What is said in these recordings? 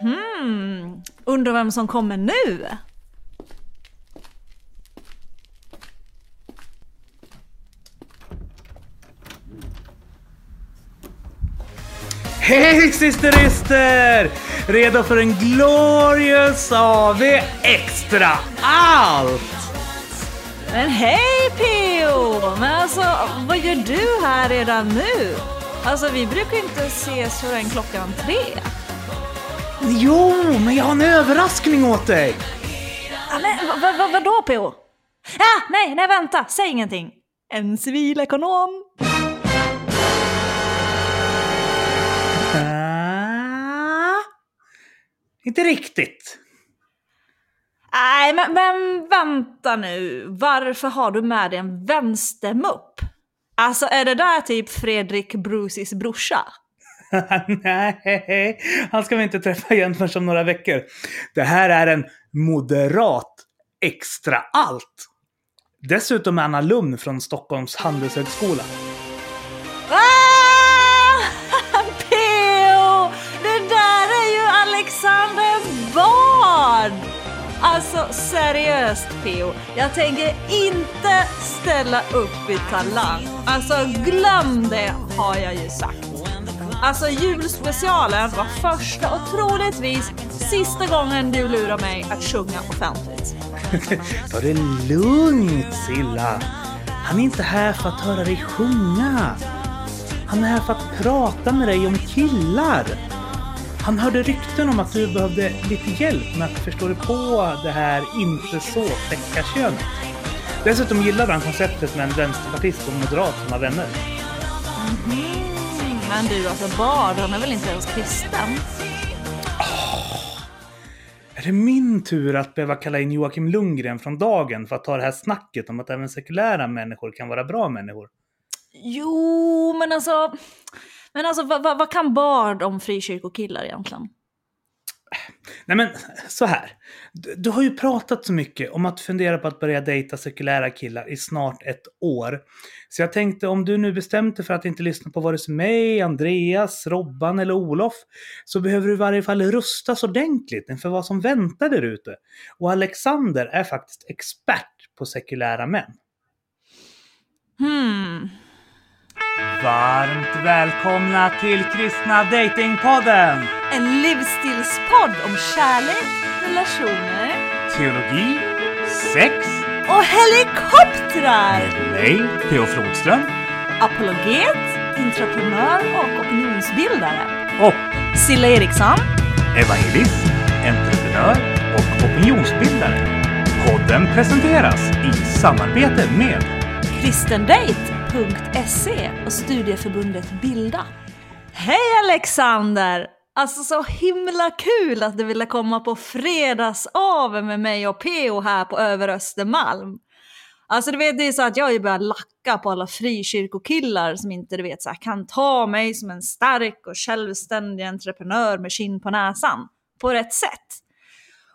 Hmm, undrar vem som kommer nu? Hej systerister! Redo för en glorious AV Extra Allt! Men hej Pio! Men alltså, vad gör du här redan nu? Alltså, vi brukar inte ses förrän klockan tre. Jo, men jag har en överraskning åt dig! Ja, men vad, vad, vad, vadå Pio? Ja, nej, nej vänta, säg ingenting. En civilekonom. Ah, inte riktigt. Nej, men, men vänta nu. Varför har du med dig en vänstermupp? Alltså, är det där typ Fredrik Brucis brorsa? Nej, han ska vi inte träffa igen förrän om några veckor. Det här är en moderat extra allt. Dessutom är han alumn från Stockholms handelshögskola. Ah! Peo! Det där är ju Alexander Bard! Alltså seriöst Peo, jag tänker inte ställa upp i Talang. Alltså glöm det har jag ju sagt. Alltså julspecialen var första och troligtvis sista gången du lurar mig att sjunga offentligt. Ta det lugnt Silla. Han är inte här för att höra dig sjunga. Han är här för att prata med dig om killar. Han hörde rykten om att du behövde lite hjälp med att förstå dig på det här inte så täcka könet. Dessutom gillade han konceptet med en vänsterpartist och moderat som har vänner. Mm, men du, alltså Bard, han är väl inte ens kristen? Är det min tur att behöva kalla in Joakim Lundgren från dagen för att ta det här snacket om att även sekulära människor kan vara bra människor? Jo, men alltså... Men alltså vad, vad, vad kan Bard om frikyrkokillar egentligen? Nej men så här. Du, du har ju pratat så mycket om att fundera på att börja dejta sekulära killar i snart ett år. Så jag tänkte om du nu bestämt dig för att inte lyssna på vare sig mig, Andreas, Robban eller Olof så behöver du i varje fall rustas ordentligt inför vad som väntar där ute. Och Alexander är faktiskt expert på sekulära män. Hmm. Varmt välkomna till Kristna Datingpodden! En livsstilspodd om kärlek, relationer Teologi, sex, och helikoptrar! mig, P.O. Flodström Apologet, entreprenör och opinionsbildare. och Silla Eriksson. evangelist, entreprenör och opinionsbildare. Podden presenteras i samarbete med kristendate.se och studieförbundet Bilda. Hej Alexander! Alltså så himla kul att du ville komma på fredagsaven med mig och P.O. här på Över Östermalm. Alltså du vet, det är så att jag har ju börjat lacka på alla frikyrkokillar som inte du vet så här, kan ta mig som en stark och självständig entreprenör med kinn på näsan. På rätt sätt.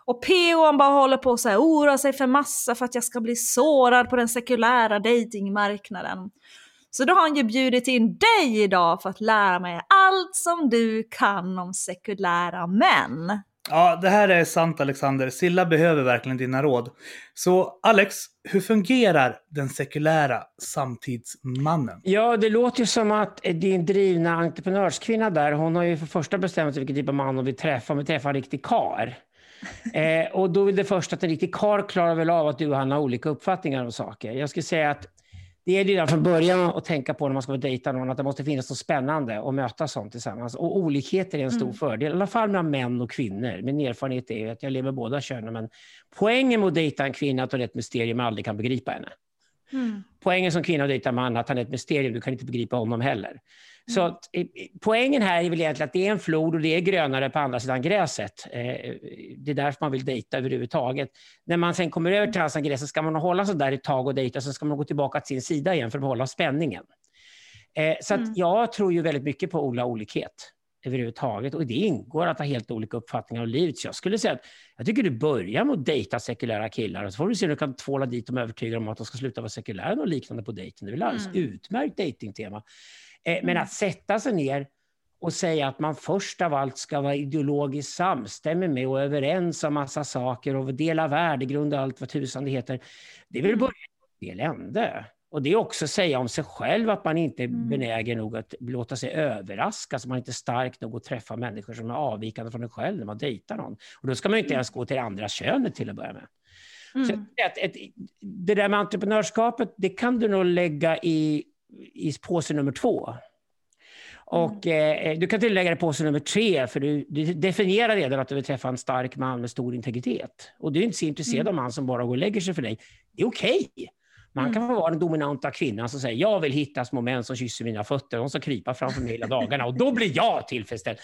Och PO han bara håller på att oroa sig för massa för att jag ska bli sårad på den sekulära datingmarknaden. Så då har han ju bjudit in dig idag för att lära mig allt som du kan om sekulära män. Ja, det här är sant Alexander. Silla behöver verkligen dina råd. Så Alex, hur fungerar den sekulära samtidsmannen? Ja, det låter ju som att din drivna entreprenörskvinna där, hon har ju för första bestämt sig vilken typ av man hon vill träffa, om vi träffar en riktig kar. Eh, och då är det först att en riktig kar klarar väl av att du och han har olika uppfattningar om saker. Jag skulle säga att det är redan från början att tänka på när man ska dejta någon, att det måste finnas något spännande och möta sånt tillsammans. Och olikheter är en stor Mm. fördel, i alla fall mellan män och kvinnor. Min erfarenhet är att jag lever båda könen, men poängen med att dejta en kvinna är att hon är ett mysterium man aldrig kan begripa henne. Poängen som kvinna att dejta man är att han är ett mysterium, du kan inte begripa honom heller. Så att, poängen här är väl egentligen att det är en flod och det är grönare på andra sidan gräset. Eh, det är därför man vill dejta överhuvudtaget. När man sen kommer över till andra sidan gräset ska man hålla sig där ett tag och dejta, sen ska man gå tillbaka till sin sida igen för att behålla spänningen. Eh, så att Mm. jag tror ju väldigt mycket på Ola olikhet överhuvudtaget och det ingår att ha helt olika uppfattningar om livet. Så jag skulle säga att jag tycker du börjar med att dejta sekulära killar och så får du se om du kan tvåla dit dem och övertyga dem om att de ska sluta vara sekulära och liknande på dejten. Det är väl alldeles Mm. utmärkt dejtingtema. Eh, men Mm. att sätta sig ner och säga att man först av allt ska vara ideologiskt samstämmig med och överens om massa saker och dela värdegrund och allt vad tusan det heter. Det är väl början på fel ände. Och det är också att säga om sig själv att man inte är mm. benägen nog att låta sig överraskas, man inte är stark nog att träffa människor som är avvikande från en själv när man dejtar någon. Och då ska man inte mm. ens gå till det andra könet till att börja med. Mm. Så ett, ett, det där med entreprenörskapet, det kan du nog lägga i, i påse nummer två. Och mm. eh, du kan tillägga det påse nummer tre, för du, du, definierar redan att du vill träffa en stark man med stor integritet. Och du är inte så intresserad mm. av man som bara går och lägger sig för dig. Det är okej. Okay. Man mm. kan vara den dominanta kvinnan som säger jag vill hitta små män som kysser mina fötter. De ska krypa framför mig hela dagarna och då blir jag tillfredsställd.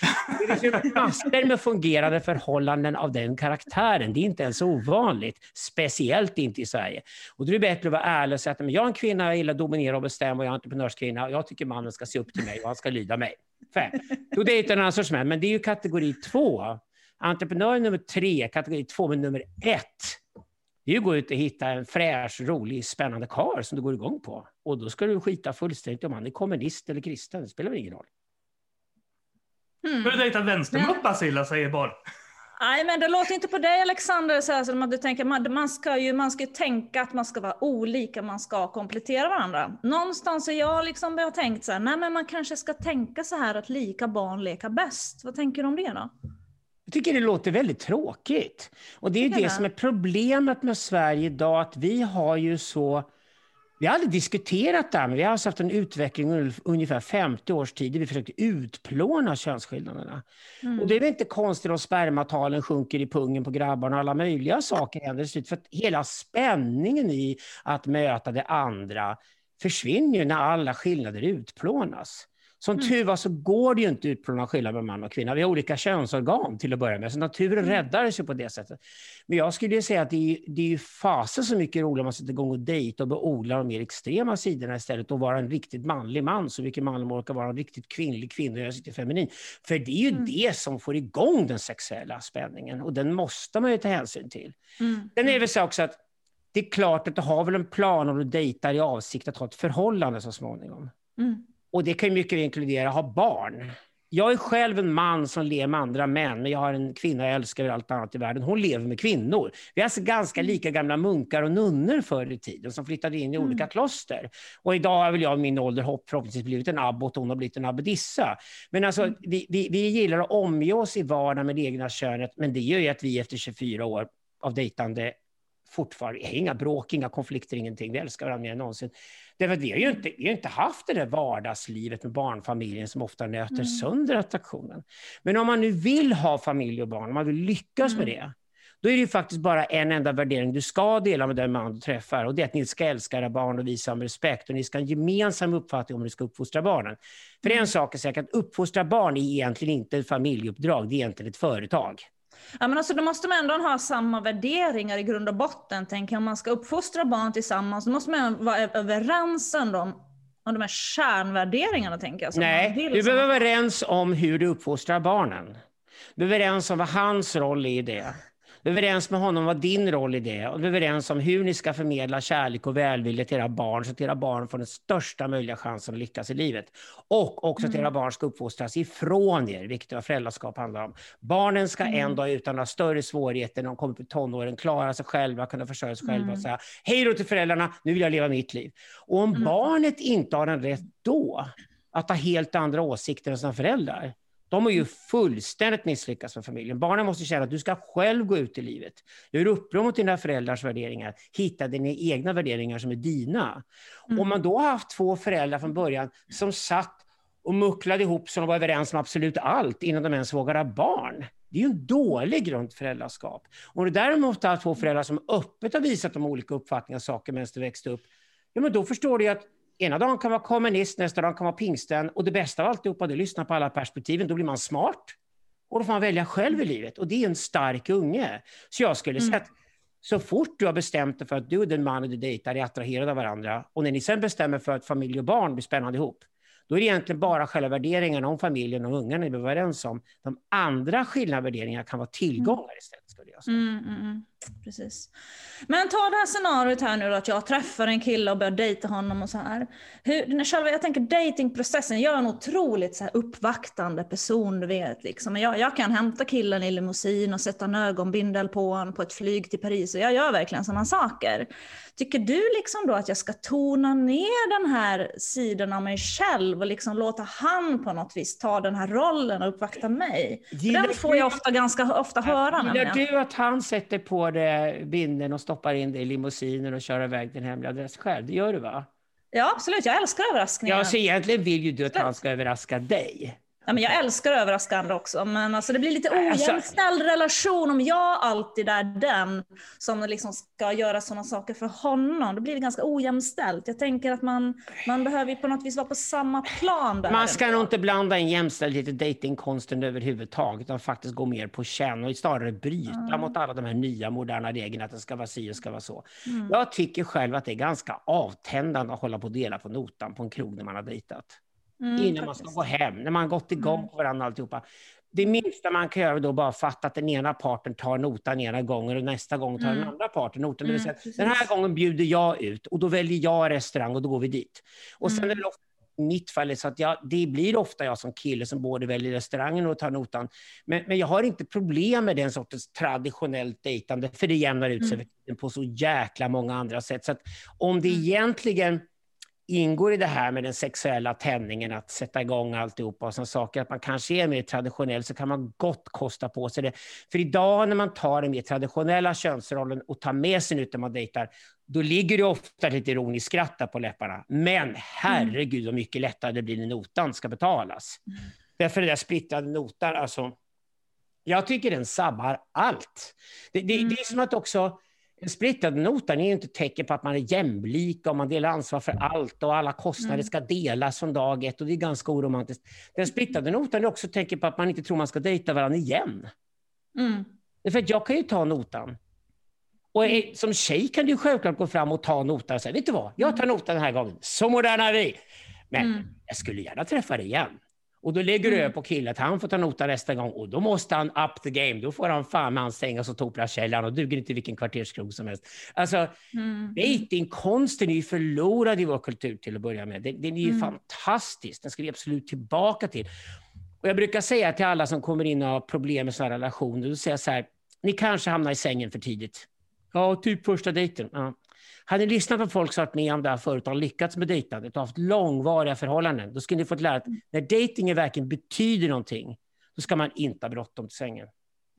Det finns massor med fungerande förhållanden av den karaktären. Det är inte ens ovanligt, speciellt inte i Sverige. Och då är det bättre att vara ärlig och säga att jag är en kvinna, jag gillar att dominera och bestämma jag är entreprenörskvinna och jag tycker mannen ska se upp till mig och han ska lyda mig. Fem. Då dejtar en annan sorts män, men det är ju kategori två. Entreprenör nummer tre, kategori två, men nummer ett det är ju att gå ut och hitta en fräsch, rolig, spännande kar som du går igång på. Och då ska du skita fullständigt om han är kommunist eller kristen. Det spelar väl ingen roll. Mm. Ska du dejta vänstermuppa, Silla, säger Bar. Nej, men det låter inte på dig Alexander, så här, som att du tänker, man, man, ska ju, man ska tänka att man ska vara olika, man ska komplettera varandra. Någonstans är jag liksom har tänkt så här, nej men man kanske ska tänka så här att lika barn leka bäst. Vad tänker du om det då? Jag tycker det låter väldigt tråkigt. Och det är det, som är problemet med Sverige idag, att vi har ju så... Vi har aldrig diskuterat det här, men vi har alltså haft en utveckling under ungefär 50 års tid där vi försökt utplåna könsskillnaderna. Mm. Och det är väl inte konstigt om spermatalen sjunker i pungen på grabbarna och alla möjliga saker händer För att hela spänningen i att möta det andra försvinner ju när alla skillnader utplånas. Som mm. tur var så går det ju inte ut på någon skillnad mellan man och kvinna. Vi har olika könsorgan till att börja med, så naturen mm. räddar sig på det sättet. Men jag skulle säga att det är, det är ju fasen så mycket roligare om man sätter igång och dejta och beodlar de mer extrema sidorna istället och vara en riktigt manlig man, så mycket man orkar vara en riktigt kvinnlig kvinna och göra sig till feminin. För det är ju mm. det som får igång den sexuella spänningen och den måste man ju ta hänsyn till. Mm. Sen är det så också att det är klart att du har väl en plan om du dejtar i avsikt att ha ett förhållande så småningom. Mm. Och det kan mycket inkludera ha barn. Jag är själv en man som lever med andra män, men jag har en kvinna jag älskar över allt annat i världen. Hon lever med kvinnor. Vi är alltså ganska mm. lika gamla munkar och nunnor förr i tiden som flyttade in i olika mm. kloster. Och idag har väl jag i min ålder förhoppningsvis blivit en abbot och hon har blivit en abbedissa. Men alltså, mm. vi, vi, vi gillar att omge oss i vardagen med det egna könet, men det gör ju att vi efter 24 år av dejtande fortfarande, inga bråk, inga konflikter, ingenting. Vi älskar varandra mer än någonsin. Därför att vi har ju inte, vi har inte haft det där vardagslivet med barnfamiljen som ofta nöter mm. sönder attraktionen. Men om man nu vill ha familj och barn, om man vill lyckas mm. med det, då är det ju faktiskt bara en enda värdering du ska dela med den man du träffar. Och det är att ni ska älska era barn och visa dem respekt. Och ni ska ha en gemensam uppfattning om hur ni ska uppfostra barnen. För mm. en sak är säkert, att uppfostra barn är egentligen inte ett familjeuppdrag, det är egentligen ett företag. Ja, men alltså, då måste man ändå ha samma värderingar i grund och botten. Tänk, om man ska uppfostra barn tillsammans, då måste man vara överens om om de här kärnvärderingarna, tänker jag. Nej, du behöver vara överens om hur du uppfostrar barnen. Du är överens om vad hans roll är i det. Vi är överens med honom vad din roll i det och vi är överens om hur ni ska förmedla kärlek och välvilja till era barn så att era barn får den största möjliga chansen att lyckas i livet. Och också att era mm. barn ska uppfostras ifrån er, vilket vad föräldraskap handlar om. Barnen ska mm. en dag utan några större svårigheter när de kommer till tonåren klara sig själva, kunna försörja sig själva och mm. säga hej då till föräldrarna, nu vill jag leva mitt liv. Och om mm. barnet inte har en rätt då att ha helt andra åsikter än sina föräldrar, de har ju fullständigt misslyckats med familjen. Barnen måste känna att du ska själv gå ut i livet. Gör uppror mot dina föräldrars värderingar. Hitta dina egna värderingar som är dina. Mm. Om man då har haft två föräldrar från början som satt och mucklade ihop så de var överens om absolut allt innan de ens vågade ha barn. Det är ju en dålig grund för föräldraskap. Om du däremot har två föräldrar som öppet har visat de olika uppfattningar saker medan du växte upp, ja men då förstår du att ena dagen kan vara kommunist, nästa dag kan vara pingsten. Och det bästa av alltihopa, det är att lyssna på alla perspektiven. Då blir man smart. Och då får man välja själv i livet. Och det är en stark unge. Så jag skulle mm. säga att så fort du har bestämt dig för att du och den mannen du dejtar är attraherade av varandra och när ni sen bestämmer för att familj och barn blir spännande ihop, då är det egentligen bara själva värderingarna om familjen och ungarna ni behöver vara överens om. De andra skilda värderingarna kan vara tillgångar istället. Skulle jag säga. Mm, mm, mm. Precis. Men ta det här scenariot här nu då, att jag träffar en kille och börjar dejta honom och så här. Hur, själva, jag tänker datingprocessen, jag är en otroligt så här uppvaktande person, du vet. Liksom. Jag, jag kan hämta killen i limousin och sätta en ögonbindel på honom på ett flyg till Paris och jag gör verkligen sådana saker. Tycker du liksom då att jag ska tona ner den här sidan av mig själv och liksom låta han på något vis ta den här rollen och uppvakta mig? den får jag ofta, ganska ofta höra. Gillar du att han sätter på binden och stoppar in dig i limousinen och kör iväg din hemliga adress själv? Det gör du va? Ja, absolut. Jag älskar överraskningar. Ja, så egentligen vill ju du att han ska överraska dig. Ja, men jag älskar att överraska andra också, men alltså det blir lite alltså- ojämställd relation om jag alltid är den som liksom ska göra sådana saker för honom. Då blir det ganska ojämställt. Jag tänker att man, man behöver på något vis vara på samma plan. Där man ska nog inte blanda in jämställdhet i datingkonsten överhuvudtaget, utan faktiskt gå mer på känn och snarare bryta mm. mot alla de här nya moderna reglerna att det ska vara si och ska vara så. Mm. Jag tycker själv att det är ganska avtändande att hålla på och dela på notan på en krog när man har dejtat. Mm, innan faktiskt. man ska gå hem, när man har gått igång mm. på varandra alltihopa. Det minsta man kan göra är då bara fatta att den ena parten tar notan ena gången och nästa gång tar mm. den andra parten notan. Mm, den här gången bjuder jag ut och då väljer jag restaurang och då går vi dit. Och sen mm. är det ofta i mitt fall så att jag, det blir ofta jag som kille som både väljer restaurangen och tar notan. Men, men jag har inte problem med den sortens traditionellt dejtande, för det jämnar ut sig mm. på så jäkla många andra sätt. Så att om det mm. egentligen ingår i det här med den sexuella tändningen, att sätta igång alltihopa och sådana saker, att man kanske är mer traditionell, så kan man gott kosta på sig det. För idag när man tar den mer traditionella könsrollen och tar med sig ut när man dejtar, då ligger det ofta lite ironiskt skratt på läpparna. Men herregud vad mycket lättare det blir när notan ska betalas. Mm. Därför det där splittrade notan, alltså, jag tycker den sabbar allt. Det, det, mm. det är som att också en splittrad nota är inte ett tecken på att man är jämlik och man delar ansvar för allt och alla kostnader mm. ska delas från dag ett och det är ganska oromantiskt. Den splittrade notan är också ett tecken på att man inte tror man ska dejta varandra igen. Mm. För jag kan ju ta notan. Och som tjej kan du självklart gå fram och ta notan och säga, vet du vad, jag tar notan den här gången, så moderna är vi. Men mm. jag skulle gärna träffa dig igen. Och då lägger du mm. på killen att han får ta nota nästa gång och då måste han up the game. Då får han fan med ansträngas och topla källan och duger inte vilken kvarterskrog som helst. Alltså, mm. datingkonsten är ju förlorad i vår kultur till att börja med. Den, den är ju mm. fantastisk. Den ska vi absolut tillbaka till. Och jag brukar säga till alla som kommer in och har problem med sådana relationer, då säger jag så här, ni kanske hamnar i sängen för tidigt. Ja, typ första dejten. Ja. Hade ni lyssnat på folk som varit med om det här förut och har lyckats med dejtandet och haft långvariga förhållanden, då skulle ni fått lära att när dejtingen verkligen betyder någonting, då ska man inte ha bråttom till sängen.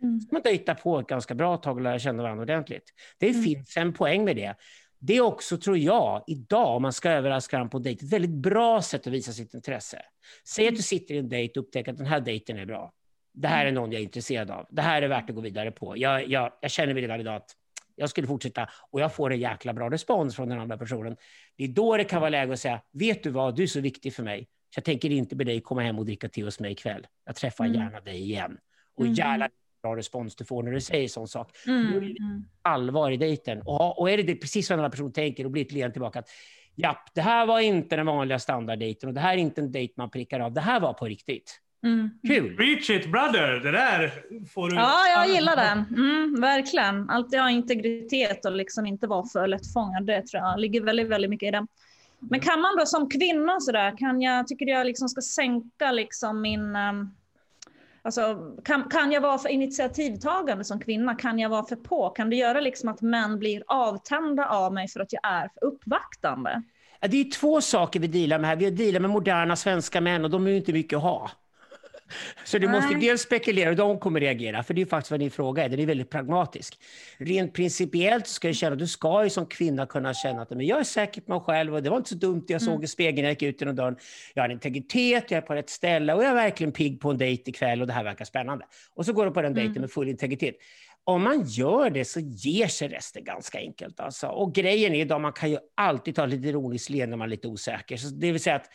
Mm. ska man dejta på ett ganska bra tag och lära känna varandra ordentligt. Det mm. finns en poäng med det. Det är också, tror jag, idag, om man ska överraska varandra på dejt, ett väldigt bra sätt att visa sitt intresse. Säg att du sitter i en dejt och upptäcker att den här dejten är bra. Det här är någon jag är intresserad av. Det här är värt att gå vidare på. Jag, jag, jag känner mig redan idag att jag skulle fortsätta och jag får en jäkla bra respons från den andra personen. Det är då det kan vara läge att säga, vet du vad, du är så viktig för mig. Så jag tänker inte be dig komma hem och dricka te hos mig ikväll. Jag träffar mm. gärna dig igen. Och mm. jävla bra respons du får när du säger sån sak. Mm. Då är det mm. allvar i dejten. Och, och är det, det precis vad den andra personen tänker, och blir ett leende tillbaka. Att, Japp, det här var inte den vanliga standarddejten och det här är inte en dejt man prickar av. Det här var på riktigt. Mm. Kul! Reach it brother! Det där får du... Ja, jag gillar det. Mm, verkligen. Alltid ha integritet och liksom inte vara för lättfångad. Det tror jag ligger väldigt, väldigt mycket i det. Men kan man då som kvinna sådär, kan jag, tycker jag liksom ska sänka liksom min... Um, alltså, kan, kan jag vara för initiativtagande som kvinna? Kan jag vara för på? Kan det göra liksom att män blir avtända av mig för att jag är för uppvaktande? Det är två saker vi dealar med här. Vi dealar med moderna svenska män och de är ju inte mycket att ha. Så du måste dels spekulera hur de kommer reagera, för det är faktiskt vad din fråga är. Den är väldigt pragmatisk. Rent principiellt ska du känna, du ska ju som kvinna kunna känna att men jag är säker på mig själv och det var inte så dumt jag såg mm. i spegeln när jag gick ut genom dörren. Jag har integritet, jag är på rätt ställe och jag är verkligen pigg på en dejt ikväll och det här verkar spännande. Och så går du på den dejten mm. med full integritet. Om man gör det så ger sig resten ganska enkelt. Alltså. Och grejen är att man kan ju alltid ta lite ironiskt leende när man är lite osäker. Så det vill säga att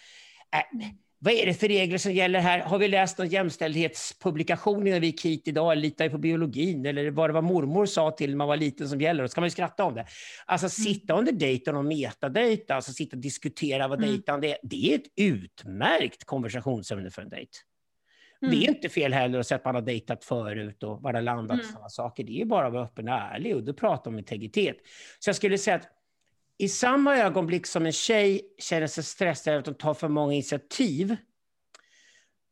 äh, vad är det för regler som gäller här? Har vi läst någon jämställdhetspublikation innan vi gick hit idag? Litar vi på biologin? Eller var det vad mormor sa till när man var liten som gäller? Då ska man ju skratta om det. Alltså mm. sitta under dejten och metadejta, alltså sitta och diskutera vad mm. dejtande är. Det är ett utmärkt konversationsämne för en dejt. Mm. Det är inte fel heller att säga att man har dejtat förut och var det landat mm. sådana saker. Det är bara att vara öppen och ärlig och då pratar om integritet. Så jag skulle säga att i samma ögonblick som en tjej känner sig stressad över att hon tar för många initiativ,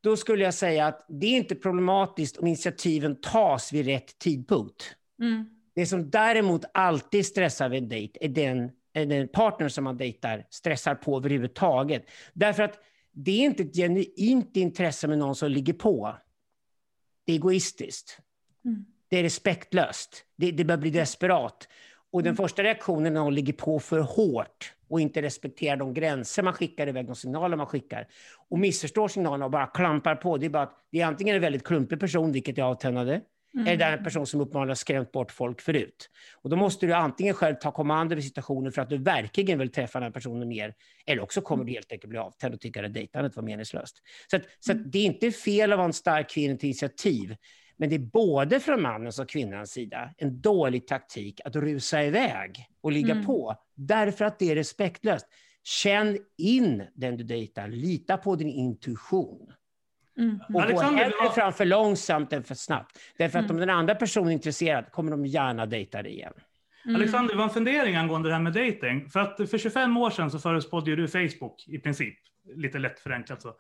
då skulle jag säga att det är inte problematiskt om initiativen tas vid rätt tidpunkt. Mm. Det som däremot alltid stressar vid en dejt är den, är den partner som man dejtar stressar på överhuvudtaget. Därför att det är inte ett genuint intresse med någon som ligger på. Det är egoistiskt. Mm. Det är respektlöst. Det, det börjar bli desperat. Och den mm. första reaktionen när någon ligger på för hårt och inte respekterar de gränser man skickar iväg, de signaler man skickar, och missförstår signalerna och bara klampar på, det är bara att det är antingen en väldigt klumpig person, vilket jag avtändade, Mm. Är det en person som uppenbarligen skrämt bort folk förut? Och då måste du antingen själv ta kommando i situationen för att du verkligen vill träffa den här personen mer, eller också kommer du helt enkelt bli avtänd och tycka att dejtandet var meningslöst. Så, att, så att mm. det är inte fel att vara en stark kvinna till initiativ, men det är både från mannens och kvinnans sida en dålig taktik att rusa iväg och ligga mm. på, därför att det är respektlöst. Känn in den du dejtar, lita på din intuition. Mm. Och gå hellre fram för långsamt än för snabbt. Därför att mm. om den andra personen är intresserad kommer de gärna dejta dig igen. Mm. Alexander, vad en fundering angående det här med dating. För att för 25 år sedan så förespådde du Facebook i princip, lite lätt förenklat så.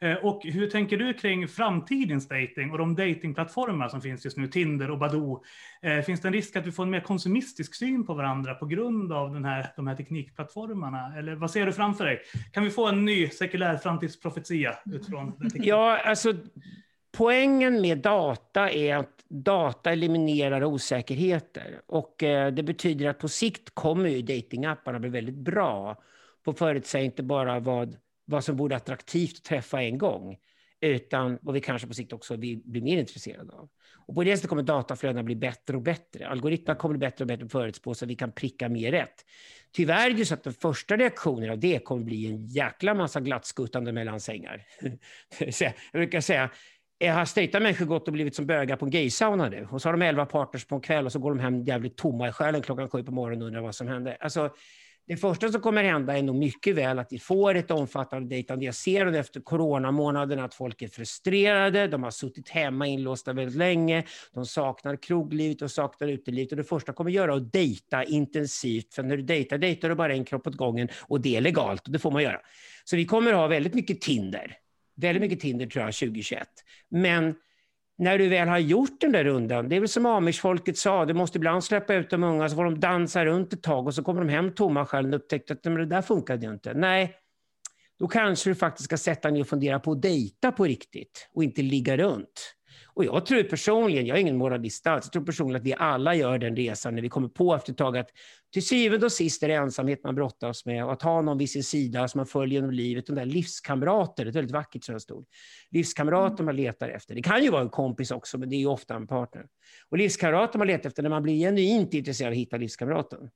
Eh, och hur tänker du kring framtidens dating och de datingplattformar som finns just nu, Tinder och Badoo? Eh, finns det en risk att vi får en mer konsumistisk syn på varandra på grund av den här, de här teknikplattformarna? Eller vad ser du framför dig? Kan vi få en ny sekulär framtidsprofetia utifrån den Ja, alltså poängen med data är att data eliminerar osäkerheter. Och eh, det betyder att på sikt kommer ju datingapparna bli väldigt bra på att förutsäga inte bara vad vad som vore attraktivt att träffa en gång, utan vad vi kanske på sikt också blir, blir mer intresserade av. Och på det sättet kommer dataflödena bli bättre och bättre. Algoritmerna kommer bli bättre och bättre förutspå så att vi kan pricka mer rätt. Tyvärr är det så att den första reaktionen av det kommer bli en jäkla massa glattskuttande mellan sängar. jag brukar säga, eh, har straighta människor gått och blivit som bögar på en gaysauna nu? Och så har de elva partners på en kväll och så går de hem jävligt tomma i själen klockan sju på morgonen och undrar vad som hände. Alltså, det första som kommer hända är nog mycket väl att vi får ett omfattande dejtande. Jag ser det efter coronamånaderna att folk är frustrerade, de har suttit hemma inlåsta väldigt länge, de saknar kroglivet och saknar utelivet. Och det första kommer göra är att dejta intensivt, för när du dejtar, dejtar du bara en kropp åt gången och det är legalt och det får man göra. Så vi kommer ha väldigt mycket Tinder. Väldigt mycket Tinder tror jag 2021. Men när du väl har gjort den där rundan, det är väl som amishfolket sa, du måste ibland släppa ut de unga så får de dansa runt ett tag och så kommer de hem tomma själva och upptäckte att det där funkade ju inte. Nej, då kanske du faktiskt ska sätta ner och fundera på att dejta på riktigt och inte ligga runt. Och jag tror personligen, jag är ingen moralist alls, jag tror personligen att vi alla gör den resan när vi kommer på efter ett tag att till syvende och sist är det ensamhet man brottas med och att ha någon vid sin sida som man följer genom livet, de där livskamrater, ett väldigt vackert sådant ord. Livskamrater mm. man letar efter. Det kan ju vara en kompis också, men det är ju ofta en partner. Och livskamrater man letar efter när man blir genuint intresserad av att hitta livskamraten.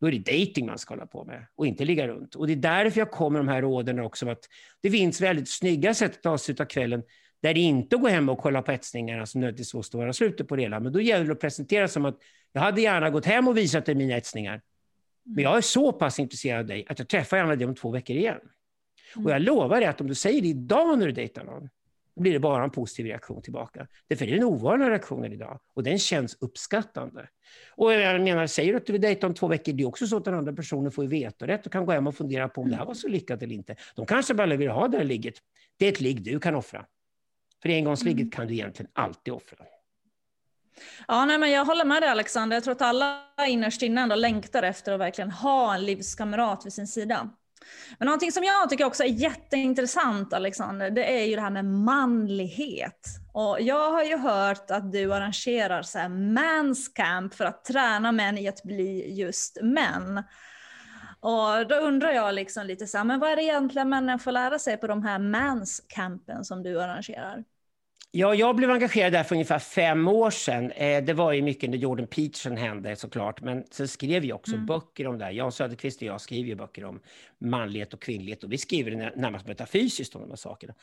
Då är det dating man ska hålla på med och inte ligga runt. Och det är därför jag kommer de här råden också, att det finns väldigt snygga sätt att avsluta kvällen där det inte går hem och kolla på etsningarna som nödvändigtvis måste vara slutet på det hela. Men då gäller det att presentera som att jag hade gärna gått hem och visat dig mina etsningar. Men jag är så pass intresserad av dig att jag träffar gärna dig om två veckor igen. Och jag lovar dig att om du säger det idag när du dejtar någon, då blir det bara en positiv reaktion tillbaka. Därför är det den ovanliga reaktionen idag och den känns uppskattande. Och jag menar, säger du att du vill dejta om två veckor, det är också så att den andra personen får vetorätt och kan gå hem och fundera på om det här var så lyckat eller inte. De kanske bara vill ha det här ligget. Det är ett ligg du kan offra. För engångsligget mm. kan du egentligen alltid offra. Ja, nej, men jag håller med dig Alexander. Jag tror att alla innerst inne ändå längtar efter att verkligen ha en livskamrat vid sin sida. Men någonting som jag tycker också är jätteintressant Alexander, det är ju det här med manlighet. Och jag har ju hört att du arrangerar så här manscamp för att träna män i att bli just män. Och då undrar jag liksom lite så här, men vad är det egentligen männen får lära sig på de här manscampen som du arrangerar? Ja, jag blev engagerad där för ungefär fem år sedan. Eh, det var ju mycket när Jordan Peterson hände såklart, men sen skrev jag också mm. böcker om det här. Jan Söderqvist och jag skriver ju böcker om manlighet och kvinnlighet och vi skriver närmast metafysiskt om de här sakerna.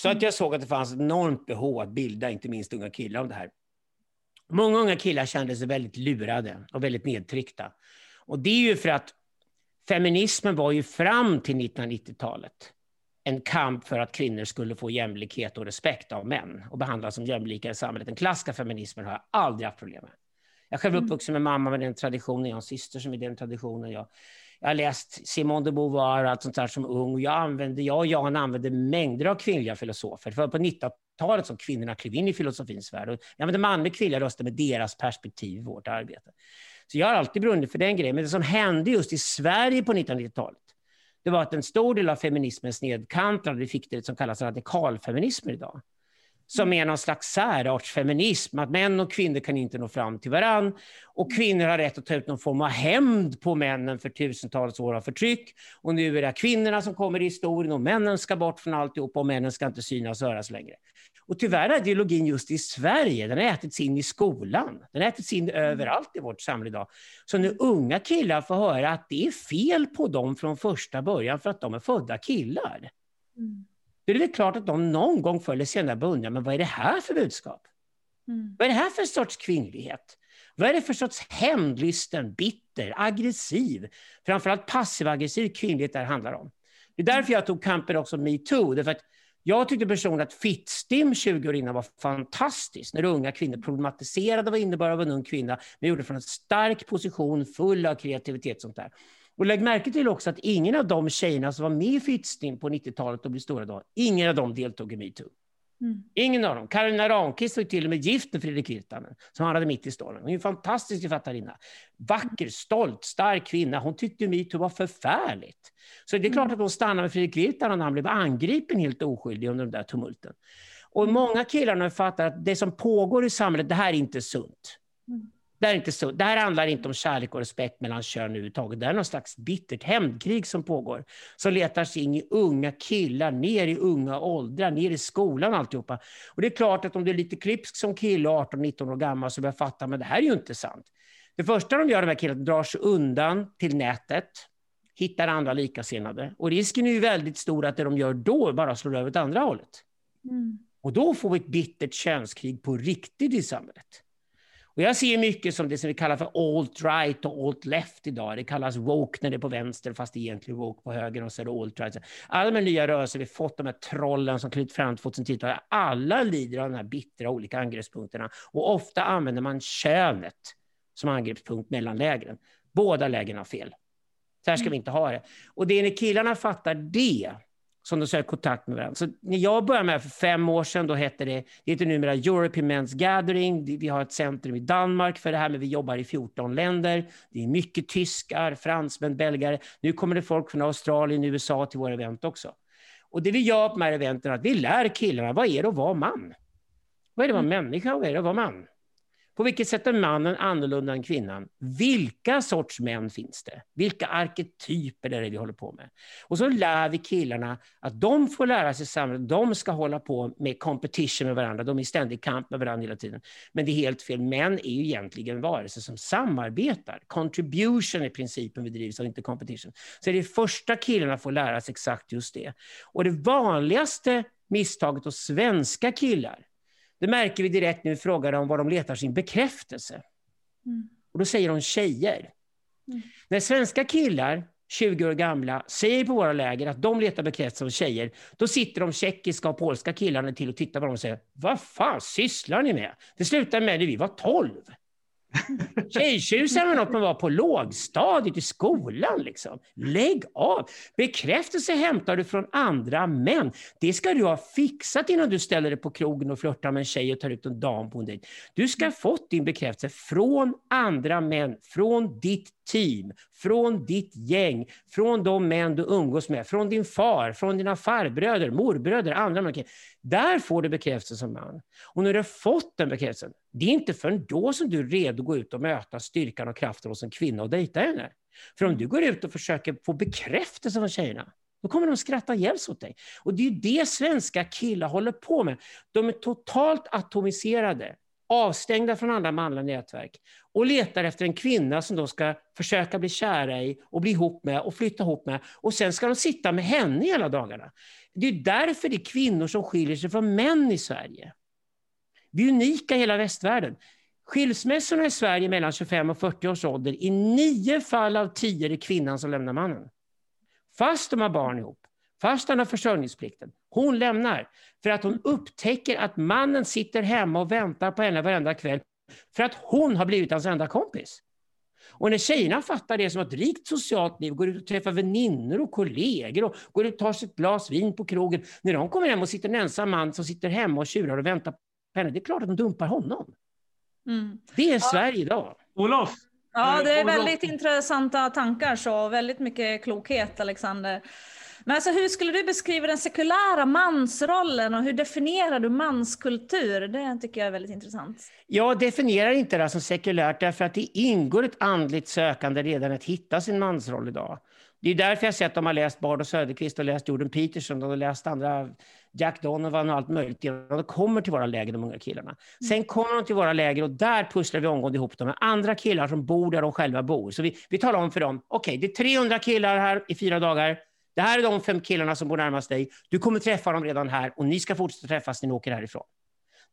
Så att mm. jag såg att det fanns ett enormt behov att bilda inte minst unga killar om det här. Många unga killar kände sig väldigt lurade och väldigt nedtryckta. Och det är ju för att feminismen var ju fram till 1990-talet en kamp för att kvinnor skulle få jämlikhet och respekt av män och behandlas som jämlika i samhället. Den klassiska feminismen har jag aldrig haft problem med. Jag är själv mm. uppvuxen med mamma med den traditionen, jag har en syster som är den traditionen. Jag, jag har läst Simone de Beauvoir och allt sånt där som ung. Och jag, använde, jag och Jan använde mängder av kvinnliga filosofer. För på 90-talet som kvinnorna klev in i filosofins värld. Och jag använde manliga kvinnliga röster med deras perspektiv i vårt arbete. Så jag har alltid brunnit för den grejen. Men det som hände just i Sverige på 1990-talet, det var att en stor del av feminismen snedkantade. Vi fick det som kallas radikalfeminismer idag som är någon slags särartsfeminism, att män och kvinnor kan inte nå fram till varann. Och kvinnor har rätt att ta ut någon form av hämnd på männen för tusentals år av förtryck. Och nu är det kvinnorna som kommer i historien och männen ska bort från alltihop och männen ska inte synas och höras längre. Och tyvärr är ideologin just i Sverige, den har ätits in i skolan. Den har ätits in överallt i vårt samhälle idag. Så när unga killar får höra att det är fel på dem från första början för att de är födda killar. Mm då är det klart att de någon gång förr eller senare börjar undra, men vad är det här för budskap? Mm. Vad är det här för sorts kvinnlighet? Vad är det för sorts hämndlysten, bitter, aggressiv, framförallt passiv-aggressiv kvinnlighet det här handlar om? Det är därför jag tog kampen också metoo, därför att jag tyckte personligen att Fittstim 20 år innan var fantastiskt, när unga kvinnor problematiserade vad innebär av en ung kvinna, men gjorde det från en stark position, full av kreativitet. och Sånt där. Och lägg märke till också att ingen av de tjejerna som var med i Fittstim på 90-talet och blev stora då, ingen av dem deltog i metoo. Mm. Ingen av dem. Karolina Ramqvist var till och med gift med Fredrik Virtanen, som han hade mitt i stormen. Hon är en fantastisk författarinna. Vacker, stolt, stark kvinna. Hon tyckte metoo var förfärligt. Så det är klart mm. att hon stannade med Fredrik Virtanen när han blev angripen helt oskyldig under de där tumulten. Och många killar har fattat att det som pågår i samhället, det här är inte sunt. Mm. Det, är inte så. det här handlar inte om kärlek och respekt mellan kön överhuvudtaget. Det är någon slags bittert hämndkrig som pågår. Som letar sig in i unga killar, ner i unga åldrar, ner i skolan alltihopa. Och det är klart att om du är lite klipsk som kille, 18-19 år gammal, så börjar fatta, men det här är ju inte sant. Det första de gör, de här killarna, drar sig undan till nätet, hittar andra likasinnade. Och risken är ju väldigt stor att det de gör då bara slår över åt andra hållet. Mm. Och då får vi ett bittert könskrig på riktigt i samhället. Och jag ser mycket som det som vi kallar för alt-right och alt-left idag. Det kallas woke när det är på vänster, fast det är egentligen woke på höger och så är det alt-right. Alla de nya rörelser vi fått, de här trollen som klivit fram 2010 alla lider av de här bittra olika angreppspunkterna. Och ofta använder man könet som angreppspunkt mellan lägren. Båda lägren har fel. Så här ska vi inte ha det. Och det är när killarna fattar det, som de söker kontakt med varandra. Så när jag började med det för fem år sedan, då hette det, det heter numera European Men's Gathering. Vi har ett centrum i Danmark för det här, men vi jobbar i 14 länder. Det är mycket tyskar, fransmän, belgare. Nu kommer det folk från Australien, USA till våra event också. Och det vi gör på de här eventen är att vi lär killarna, vad är det att vara man? Vad är det att vara människa och vad är det att vara man? På vilket sätt är mannen annorlunda än kvinnan? Vilka sorts män finns det? Vilka arketyper är det vi håller på med? Och så lär vi killarna att de får lära sig samhället. De ska hålla på med competition med varandra. De är i ständig kamp med varandra hela tiden. Men det är helt fel. Män är ju egentligen varelser som samarbetar. Contribution är principen vi drivs av, inte competition. Så det är första killarna får lära sig exakt just det. Och det vanligaste misstaget hos svenska killar det märker vi direkt när vi frågar dem var de letar sin bekräftelse. Mm. Och då säger de tjejer. Mm. När svenska killar, 20 år gamla, säger på våra läger att de letar bekräftelse hos tjejer, då sitter de tjeckiska och polska killarna till och tittar på dem och säger Vad fan sysslar ni med? Det slutade med när vi var 12. Tjejtjusare var något man var på lågstadiet i skolan. Liksom. Lägg av! Bekräftelse hämtar du från andra män. Det ska du ha fixat innan du ställer dig på krogen och flörtar med en tjej och tar ut en dam på en dejt. Du ska ha fått din bekräftelse från andra män, från ditt team, från ditt gäng, från de män du umgås med, från din far, från dina farbröder, morbröder, andra män. Där får du bekräftelse som man. Och när du har fått den bekräftelsen, det är inte förrän då som du är redo att gå ut och möta styrkan och kraften hos en kvinna och dejta henne. För om du går ut och försöker få bekräftelse från tjejerna, då kommer de skratta ihjäl åt dig. Och det är det svenska killar håller på med. De är totalt atomiserade avstängda från andra manliga nätverk och letar efter en kvinna som de ska försöka bli kära i och bli ihop med och flytta ihop med. Och sen ska de sitta med henne hela dagarna. Det är därför det är kvinnor som skiljer sig från män i Sverige. Vi är unika i hela västvärlden. Skilsmässorna i Sverige mellan 25 och 40 års ålder, i nio fall av tio är det kvinnan som lämnar mannen. Fast de har barn ihop, fast han har försörjningsplikten. Hon lämnar för att hon upptäcker att mannen sitter hemma och väntar på henne varenda kväll för att hon har blivit hans enda kompis. Och när tjejerna fattar det som ett rikt socialt liv, går ut och träffar väninnor och kollegor och går ut och tar sig ett glas vin på krogen. När de kommer hem och sitter en ensam man som sitter hemma och tjurar och väntar på henne, det är klart att de dumpar honom. Mm. Det är ja. Sverige idag. Olof, Ja, det är väldigt intressanta tankar så väldigt mycket klokhet Alexander. Men alltså, hur skulle du beskriva den sekulära mansrollen och hur definierar du manskultur? Det tycker jag är väldigt intressant. Jag definierar inte det som sekulärt därför att det ingår ett andligt sökande redan att hitta sin mansroll idag. Det är därför jag sett att de har läst Bard och Söderqvist och läst Jordan Peterson och läst andra Jack Donovan och allt möjligt. De kommer till våra läger, de unga killarna. Mm. Sen kommer de till våra läger och där pusslar vi omgående ihop dem med andra killar som bor där de själva bor. Så vi, vi talar om för dem, okej, okay, det är 300 killar här i fyra dagar. Det här är de fem killarna som bor närmast dig. Du kommer träffa dem redan här och ni ska fortsätta träffas när ni åker härifrån.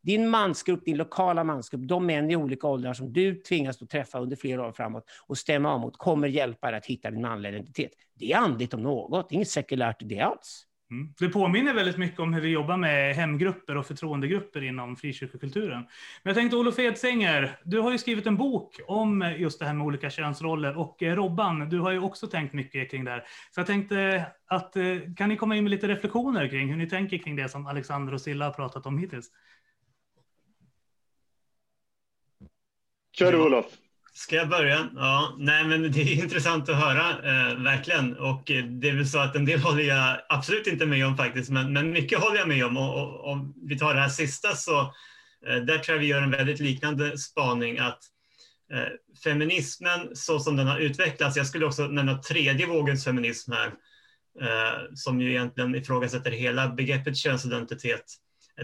Din mansgrupp, din lokala mansgrupp, de män i olika åldrar som du tvingas att träffa under flera år framåt och stämma av mot, kommer hjälpa dig att hitta din manliga identitet. Det är andligt om något, det är inget sekulärt det alls. Mm. Det påminner väldigt mycket om hur vi jobbar med hemgrupper och förtroendegrupper inom frikyrkokulturen. Men jag tänkte Olof Edsänger, du har ju skrivit en bok om just det här med olika könsroller och eh, Robban, du har ju också tänkt mycket kring det här. Så jag tänkte att eh, kan ni komma in med lite reflektioner kring hur ni tänker kring det som Alexander och Silla har pratat om hittills? Kör du Olof. Ska jag börja? Ja, nej men det är intressant att höra, eh, verkligen. Och eh, det är väl så att en del håller jag absolut inte med om faktiskt, men, men mycket håller jag med om. Och, om vi tar det här sista så eh, där tror jag vi gör en väldigt liknande spaning att eh, feminismen så som den har utvecklats, jag skulle också nämna tredje vågens feminism här, eh, som ju egentligen ifrågasätter hela begreppet könsidentitet.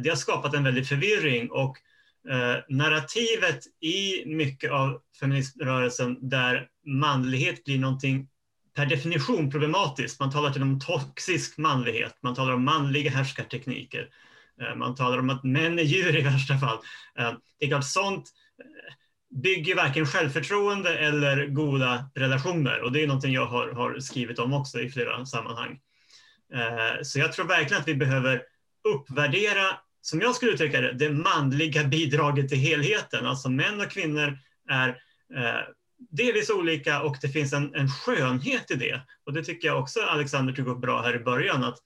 Det har skapat en väldig förvirring och eh, narrativet i mycket av feministrörelsen där manlighet blir någonting per definition problematiskt. Man talar till om toxisk manlighet, man talar om manliga härskartekniker. Eh, man talar om att män är djur i värsta fall. Eh, det är klart, sånt eh, bygger varken självförtroende eller goda relationer och det är någonting jag har, har skrivit om också i flera sammanhang. Eh, så jag tror verkligen att vi behöver uppvärdera som jag skulle uttrycka det, det manliga bidraget till helheten. Alltså män och kvinnor är eh, delvis olika och det finns en, en skönhet i det. Och det tycker jag också Alexander tog upp bra här i början. Att,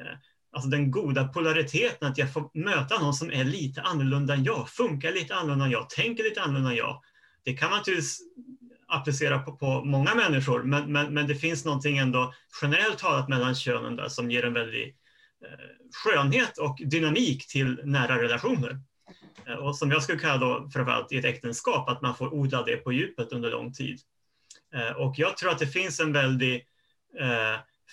eh, alltså den goda polariteten, att jag får möta någon som är lite annorlunda än jag, funkar lite annorlunda än jag, tänker lite annorlunda än jag. Det kan man naturligtvis applicera på, på många människor, men, men, men det finns någonting ändå generellt talat mellan könen där som ger en väldigt Eh, skönhet och dynamik till nära relationer. Eh, och som jag skulle kalla då framförallt i ett äktenskap, att man får odla det på djupet under lång tid. Eh, och jag tror att det finns en väldig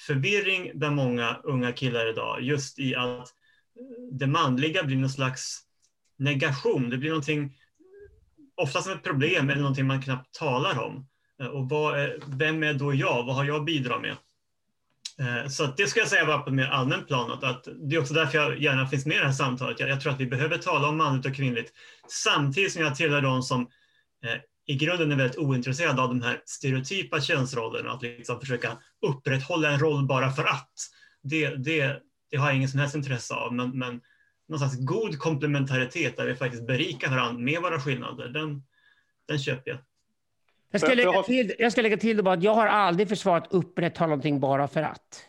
förvirring bland många unga killar idag, just i att det manliga blir någon slags negation. Det blir någonting, ofta som ett problem eller någonting man knappt talar om. Och är, vem är då jag? Vad har jag att bidra med? Eh, så det ska jag säga bara på ett mer allmänt plan. Att det är också därför jag gärna finns med i det här samtalet. Jag, jag tror att vi behöver tala om manligt och kvinnligt samtidigt som jag tillhör de som eh, i grunden är väldigt ointresserade av de här stereotypa könsrollerna. Att liksom försöka upprätthålla en roll bara för att. Det, det, det har jag ingen som helst intresse av. Men, men någon slags god komplementaritet där vi faktiskt berikar varandra med våra skillnader, den, den köper jag. Jag ska, lägga till, jag ska lägga till bara att jag har aldrig försvarat upprätthålla någonting bara för att.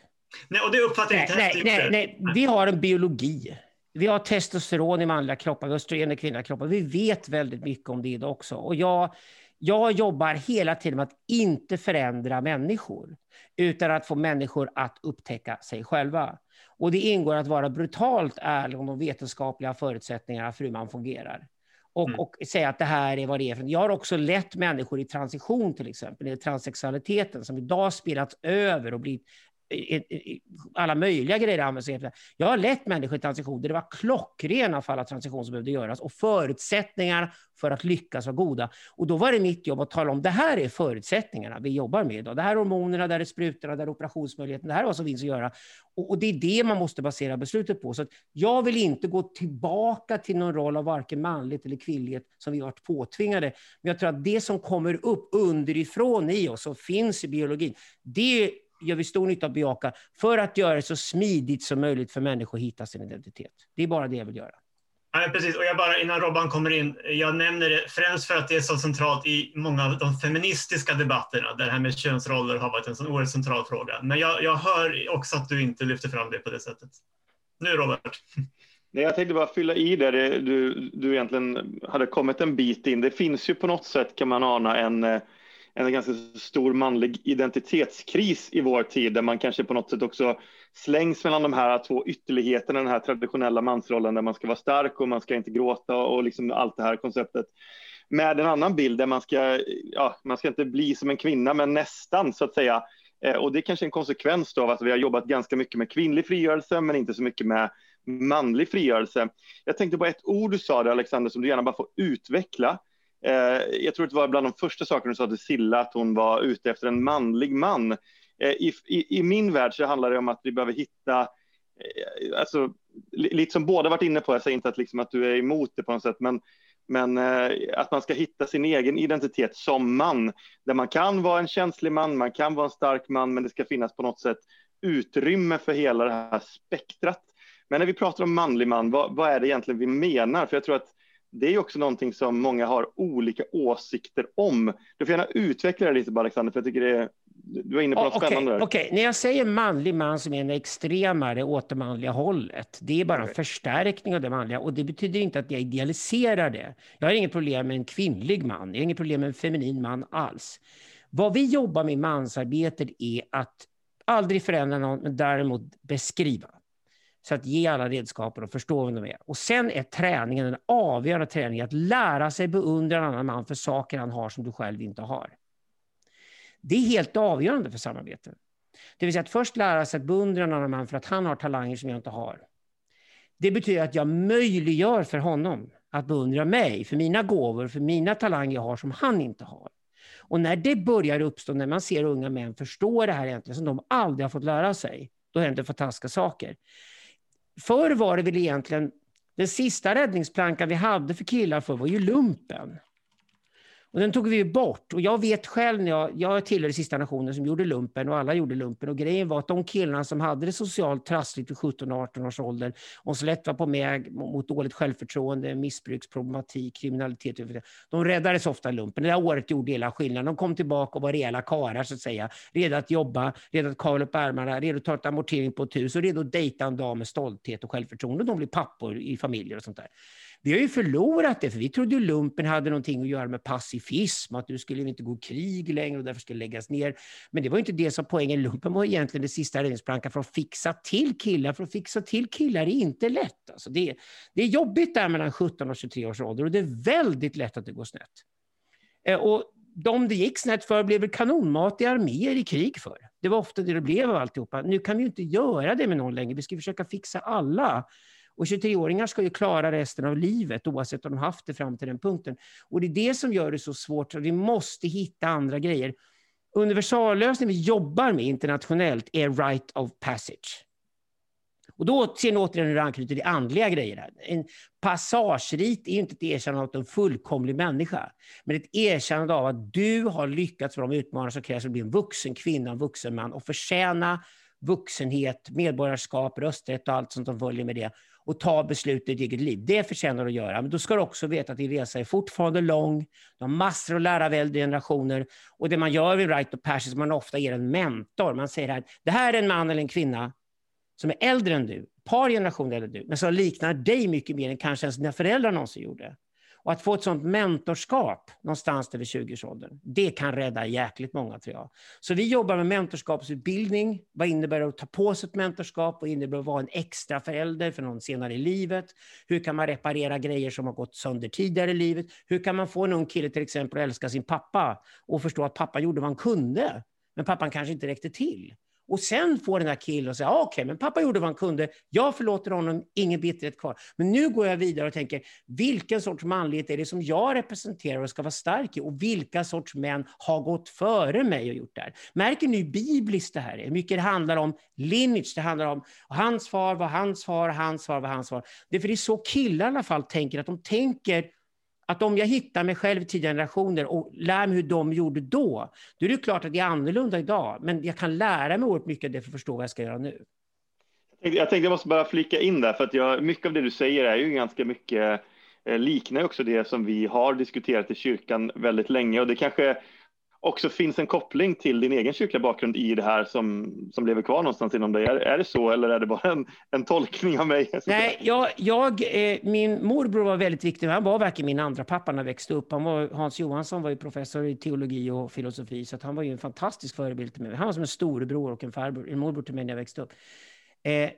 Nej, och det uppfattar jag inte nej, nej, nej, Vi har en biologi. Vi har testosteron i manliga kroppar, vi har östrogen i kvinnliga kroppar. Vi vet väldigt mycket om det idag också. Och jag, jag jobbar hela tiden med att inte förändra människor, utan att få människor att upptäcka sig själva. Och det ingår att vara brutalt ärlig om de vetenskapliga förutsättningarna för hur man fungerar och, mm. och säga att det här är vad det är. Jag har också lett människor i transition till exempel, i transsexualiteten som idag spelats över och blivit alla möjliga grejer används. Jag har lett människor i transition där det var klockrena fall av transition som behövde göras och förutsättningar för att lyckas var goda. Och då var det mitt jobb att tala om det här är förutsättningarna vi jobbar med idag. Det här är hormonerna, där är sprutorna, där är operationsmöjligheten. Det här är vad som finns att göra. Och, och det är det man måste basera beslutet på. Så jag vill inte gå tillbaka till någon roll av varken manligt eller kvinnligt som vi varit påtvingade. Men jag tror att det som kommer upp underifrån i oss och finns i biologin, det gör vi stor nytta att bejaka för att göra det så smidigt som möjligt för människor att hitta sin identitet. Det är bara det jag vill göra. Ja, precis. Och jag bara, innan Robban kommer in, jag nämner det främst för att det är så centralt i många av de feministiska debatterna, där det här med könsroller har varit en sån oerhört central fråga. Men jag, jag hör också att du inte lyfter fram det på det sättet. Nu Robert. Nej, jag tänkte bara fylla i där du, du egentligen hade kommit en bit in. Det finns ju på något sätt, kan man ana, en, en ganska stor manlig identitetskris i vår tid, där man kanske på något sätt också slängs mellan de här två ytterligheterna, den här traditionella mansrollen där man ska vara stark och man ska inte gråta och liksom allt det här konceptet. Med en annan bild där man ska, ja, man ska inte bli som en kvinna, men nästan så att säga. Eh, och det är kanske en konsekvens av att vi har jobbat ganska mycket med kvinnlig frigörelse, men inte så mycket med manlig frigörelse. Jag tänkte på ett ord du sa där, Alexander, som du gärna bara får utveckla. Eh, jag tror att det var bland de första sakerna du sa till Silla, att hon var ute efter en manlig man. Eh, I, i, I, min värld så handlar det om att vi behöver hitta, eh, alltså, lite som båda varit inne på, jag säger inte att, liksom, att du är emot det på något sätt, men, men eh, att man ska hitta sin egen identitet som man, där man kan vara en känslig man, man kan vara en stark man, men det ska finnas på något sätt utrymme för hela det här spektrat. Men när vi pratar om manlig man, vad, vad är det egentligen vi menar? För jag tror att det är också någonting som många har olika åsikter om. Du får gärna utveckla det lite, bara, Alexander, för jag tycker det är, du var inne på något okay, spännande. Okej, okay. när jag säger manlig man som är en extremare åt det manliga hållet, det är bara en förstärkning av det manliga och det betyder inte att jag idealiserar det. Jag har inget problem med en kvinnlig man, jag har inget problem med en feminin man alls. Vad vi jobbar med i mansarbetet är att aldrig förändra någon, men däremot beskriva. Så att ge alla redskapen och förstå vem de är. Och sen är träningen, den avgörande träningen, att lära sig beundra en annan man för saker han har som du själv inte har. Det är helt avgörande för samarbete. Det vill säga att först lära sig att beundra en annan man för att han har talanger som jag inte har. Det betyder att jag möjliggör för honom att beundra mig för mina gåvor, för mina talanger jag har som han inte har. Och när det börjar uppstå, när man ser unga män förstå det här egentligen, som de aldrig har fått lära sig, då händer fantastiska saker. Förr var det väl egentligen, den sista räddningsplankan vi hade för killar förr var ju lumpen. Och den tog vi bort. Och jag vet själv, när jag, jag tillhörde sista nationen som gjorde lumpen och alla gjorde lumpen. Och grejen var att de killarna som hade det socialt trassligt vid 17-18 års ålder och så lätt var på väg mot dåligt självförtroende, missbruksproblematik, kriminalitet. De räddades ofta i lumpen. Det där året gjorde hela skillnaden. De kom tillbaka och var rejäla karlar så att säga. Redo att jobba, redo att kavla upp ärmarna, redo att ta ett amortering på ett hus och redo att dejta en dam med stolthet och självförtroende. De blir pappor i familjer och sånt där. Vi har ju förlorat det, för vi trodde lumpen hade någonting att göra med pacifism, att du skulle inte gå krig längre och därför skulle läggas ner. Men det var inte det som poängen. Lumpen var egentligen det sista räddningsplankan för att fixa till killar. För att fixa till killar är inte lätt. Alltså det, det är jobbigt där mellan 17 och 23 års ålder och det är väldigt lätt att det går snett. Eh, och de det gick snett för blev väl kanonmat i arméer i krig för. Det var ofta det det blev av alltihopa. Nu kan vi inte göra det med någon längre. Vi ska försöka fixa alla. Och 23-åringar ska ju klara resten av livet oavsett om de haft det fram till den punkten. Och det är det som gör det så svårt. Så vi måste hitta andra grejer. Universallösningen vi jobbar med internationellt är right of passage. Och då ser ni återigen hur det anknyter till andliga grejer. Här. En passagerit är inte ett erkännande av en fullkomlig människa, men ett erkännande av att du har lyckats med de utmaningar som krävs för att bli en vuxen kvinna, en vuxen man och förtjäna vuxenhet, medborgarskap, rösträtt och allt sånt som följer med det och ta beslut i ditt eget liv. Det förtjänar du att göra. Men då ska du också veta att din resa är fortfarande lång. Du har massor att lära av äldre generationer. Och det man gör vid Right of Passage, man ofta ger en mentor. Man säger att det här är en man eller en kvinna som är äldre än du, ett par generationer äldre än du, men som liknar dig mycket mer än kanske ens dina föräldrar någonsin gjorde. Och att få ett sånt mentorskap någonstans över 20-årsåldern, det kan rädda jäkligt många tror jag. Så vi jobbar med mentorskapsutbildning. Vad innebär det att ta på sig ett mentorskap? Vad innebär det att vara en extra förälder för någon senare i livet? Hur kan man reparera grejer som har gått sönder tidigare i livet? Hur kan man få en ung kille till exempel att älska sin pappa och förstå att pappa gjorde vad han kunde, men pappan kanske inte räckte till? Och sen får den här killen säga, ah, okej, okay, men pappa gjorde vad han kunde, jag förlåter honom, ingen bitterhet kvar. Men nu går jag vidare och tänker, vilken sorts manlighet är det som jag representerar och ska vara stark i? Och vilka sorts män har gått före mig och gjort det här? Märker ni hur bibliskt det här är? Hur mycket det handlar om lineage, det handlar om hans far var hans far, hans far var hans far. Det är för det är så killar i alla fall tänker, att de tänker att om jag hittar mig själv i tidigare generationer och lär mig hur de gjorde då, då är det klart att det är annorlunda idag. Men jag kan lära mig oerhört mycket av det för att förstå vad jag ska göra nu. Jag tänkte jag måste bara flika in där, för att jag, mycket av det du säger är ju ganska mycket eh, liknar också det som vi har diskuterat i kyrkan väldigt länge och det kanske också finns en koppling till din egen kyrkliga bakgrund i det här som, som lever kvar någonstans inom dig. Är, är det så eller är det bara en, en tolkning av mig? Nej, jag, jag eh, min morbror var väldigt viktig. Han var verkligen min andra pappa när jag växte upp. Han var, Hans Johansson var ju professor i teologi och filosofi, så han var ju en fantastisk förebild till mig. Han var som en storebror och en farbror, en morbror till mig när jag växte upp. Eh,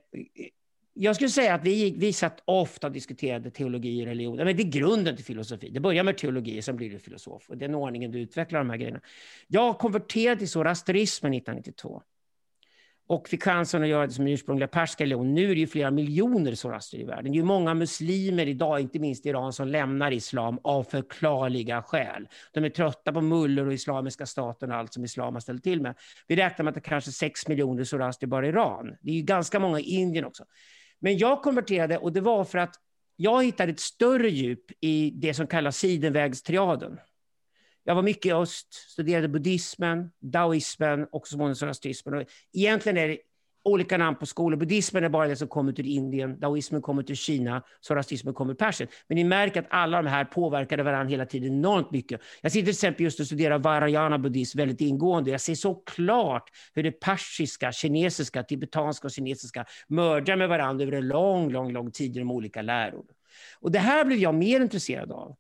jag skulle säga att vi, vi satt ofta och diskuterade teologi och religion. Men det är grunden till filosofi. Det börjar med teologi, sen blir du filosof. Och den ordningen du utvecklar de här grejerna. Jag konverterade till zoroastrismen 1992 och fick chansen att göra det som ursprungliga perska religion. Nu är det ju flera miljoner zoroastrier i världen. Det är ju många muslimer idag, inte minst i Iran, som lämnar islam av förklarliga skäl. De är trötta på muller och islamiska staten och allt som islam har ställt till med. Vi räknar med att det kanske är sex miljoner zoroastrier bara i Iran. Det är ju ganska många i Indien också. Men jag konverterade och det var för att jag hittade ett större djup i det som kallas sidenvägstriaden. Jag var mycket i öst, studerade buddhismen, daoismen och så småningom zoroastrismen. Egentligen är det olika namn på skolor. Buddhismen är bara det som kommer till Indien, daoismen kommer till Kina, zoroastrismen kommer till Persien. Men ni märker att alla de här påverkade varandra hela tiden enormt mycket. Jag sitter till exempel just och studerar Varayana buddhism väldigt ingående. Jag ser så klart hur det persiska, kinesiska, tibetanska och kinesiska mördar med varandra över en lång, lång, lång tid i de olika läror. Och det här blev jag mer intresserad av.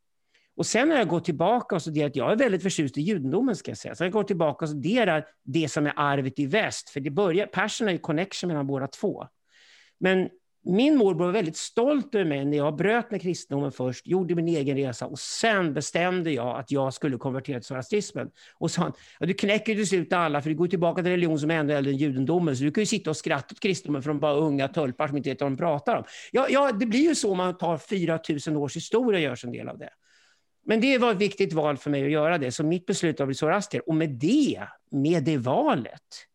Och sen har jag gått tillbaka och studerat, jag är väldigt förtjust i judendomen ska jag säga, så jag går tillbaka och studerar det som är arvet i väst, för det börjar, perserna är ju connection mellan båda två. Men min morbror var väldigt stolt över mig när jag bröt med kristendomen först, gjorde min egen resa och sen bestämde jag att jag skulle konvertera till zoroastrismen. Och sa han, ja, du knäcker till slut alla för du går tillbaka till religion som är ännu äldre än judendomen, så du kan ju sitta och skratta åt kristendomen från bara unga tölpar som inte vet vad de pratar om. Ja, ja, det blir ju så om man tar 4000 års historia och gör en del av det. Men det var ett viktigt val för mig att göra det, så mitt beslut var att bli zoroastrier. Och med det, med det valet,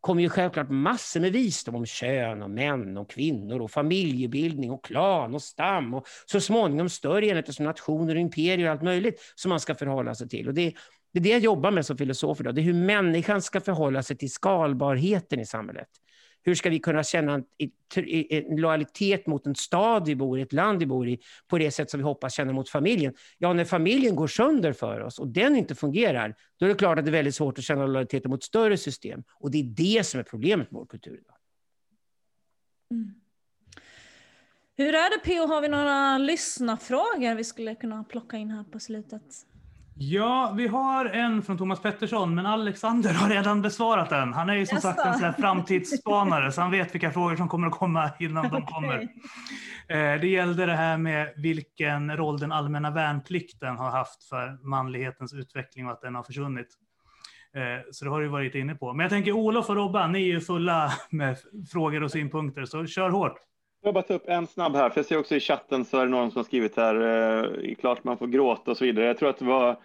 kom ju självklart massor med visdom om kön och män och kvinnor och familjebildning och klan och stam och så småningom större enheter som nationer och imperier och allt möjligt som man ska förhålla sig till. Och det, det är det jag jobbar med som filosof idag. Det är hur människan ska förhålla sig till skalbarheten i samhället. Hur ska vi kunna känna en, en lojalitet mot en stad vi bor i, ett land vi bor i, på det sätt som vi hoppas känna mot familjen? Ja, när familjen går sönder för oss och den inte fungerar, då är det klart att det är väldigt svårt att känna lojalitet mot större system. Och det är det som är problemet med vår kultur idag. Mm. Hur är det PO, har vi några lyssnarfrågor vi skulle kunna plocka in här på slutet? Ja, vi har en från Thomas Pettersson, men Alexander har redan besvarat den. Han är ju som Just sagt en sån framtidsspanare, så han vet vilka frågor som kommer att komma innan de kommer. Eh, det gällde det här med vilken roll den allmänna värnplikten har haft för manlighetens utveckling och att den har försvunnit. Eh, så det har du varit inne på. Men jag tänker Olof och Robban, ni är ju fulla med frågor och synpunkter, så kör hårt. Jag bara ta upp en snabb här, för jag ser också i chatten så är det någon som har skrivit här, eh, klart man får gråta och så vidare. Jag tror att det var